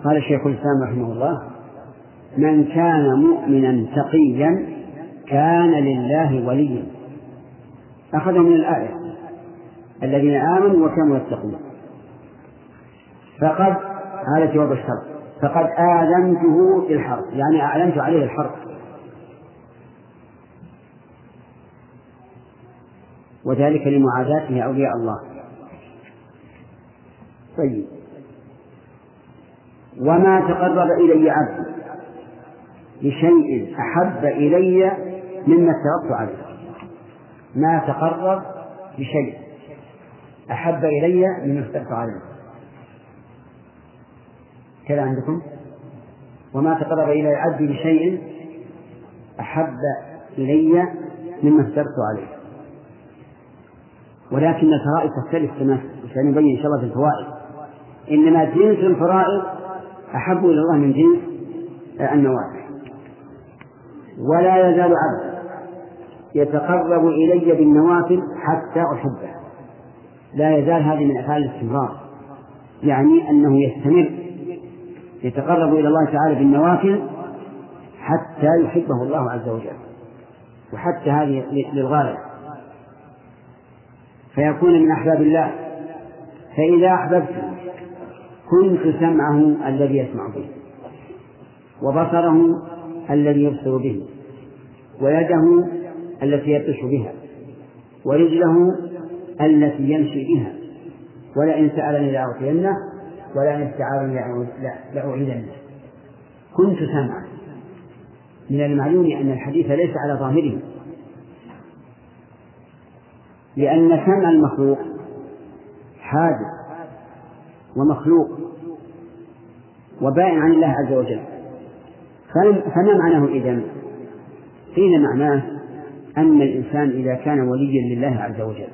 قال الشيخ الإسلام رحمه الله من كان مؤمنا تقيا كان لله وليا. أخذه من الآية. الذين آمنوا وكانوا يتقون. فقد هذا جواب الشرط. فقد آذنته بالحرب. يعني أعلنت عليه الحرب. وذلك لمعاداته أولياء الله. طيب. وما تقرب إلي عبدي بشيء أحب إلي مما افترضت عليه. ما تقرب بشيء أحب إلي من افترت عليه. كذا عندكم؟ وما تقرب إلي عبدي بشيء أحب إلي مما افترت عليه. ولكن الفرائض تختلف كما سنبين إن شاء الله في الفوائد. إنما جنس الفرائض أحب إلى الله من جنس النوافل. ولا يزال عبد يتقرب إلي بالنوافل حتى أحبه. لا يزال هذه من أفعال الاستمرار. يعني أنه يستمر يتقرب إلى الله تعالى بالنوافل حتى يحبه الله عز وجل. وحتى هذه للغاية. فيكون من أحباب الله. فإذا أحببته كنت سمعه الذي يسمع به وبصره الذي يبصر به ويده التي يبطش بها ورجله التي يمشي بها. ولئن سألني لأعطينه ولئن استعاذني لأعيذنه. كنت سمعا من المعلوم أن الحديث ليس على ظاهره. لأن سمع المخلوق حادث ومخلوق وبائن عن الله عز وجل. فما معناه إذن؟ قيل معناه أن الإنسان إذا كان وليا لله عز وجل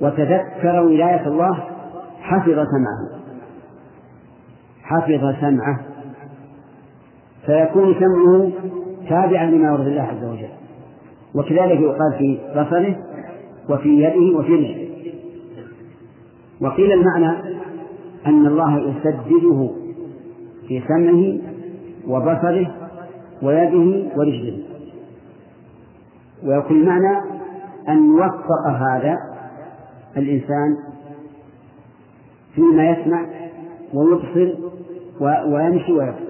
وتذكر ولاية الله حفظ سمعه؟ حفظ سمعه. فيكون سمعه تابعا لما يرضي الله عز وجل. وكذلك يقال في بصره وفي يده وفي رجله وقيل المعنى أن الله يسدده في سمعه وبصره ويده ورجله. ويكون المعنى أن يوفق هذا الإنسان فيما يسمع ويبصر ويمشي ويبصر.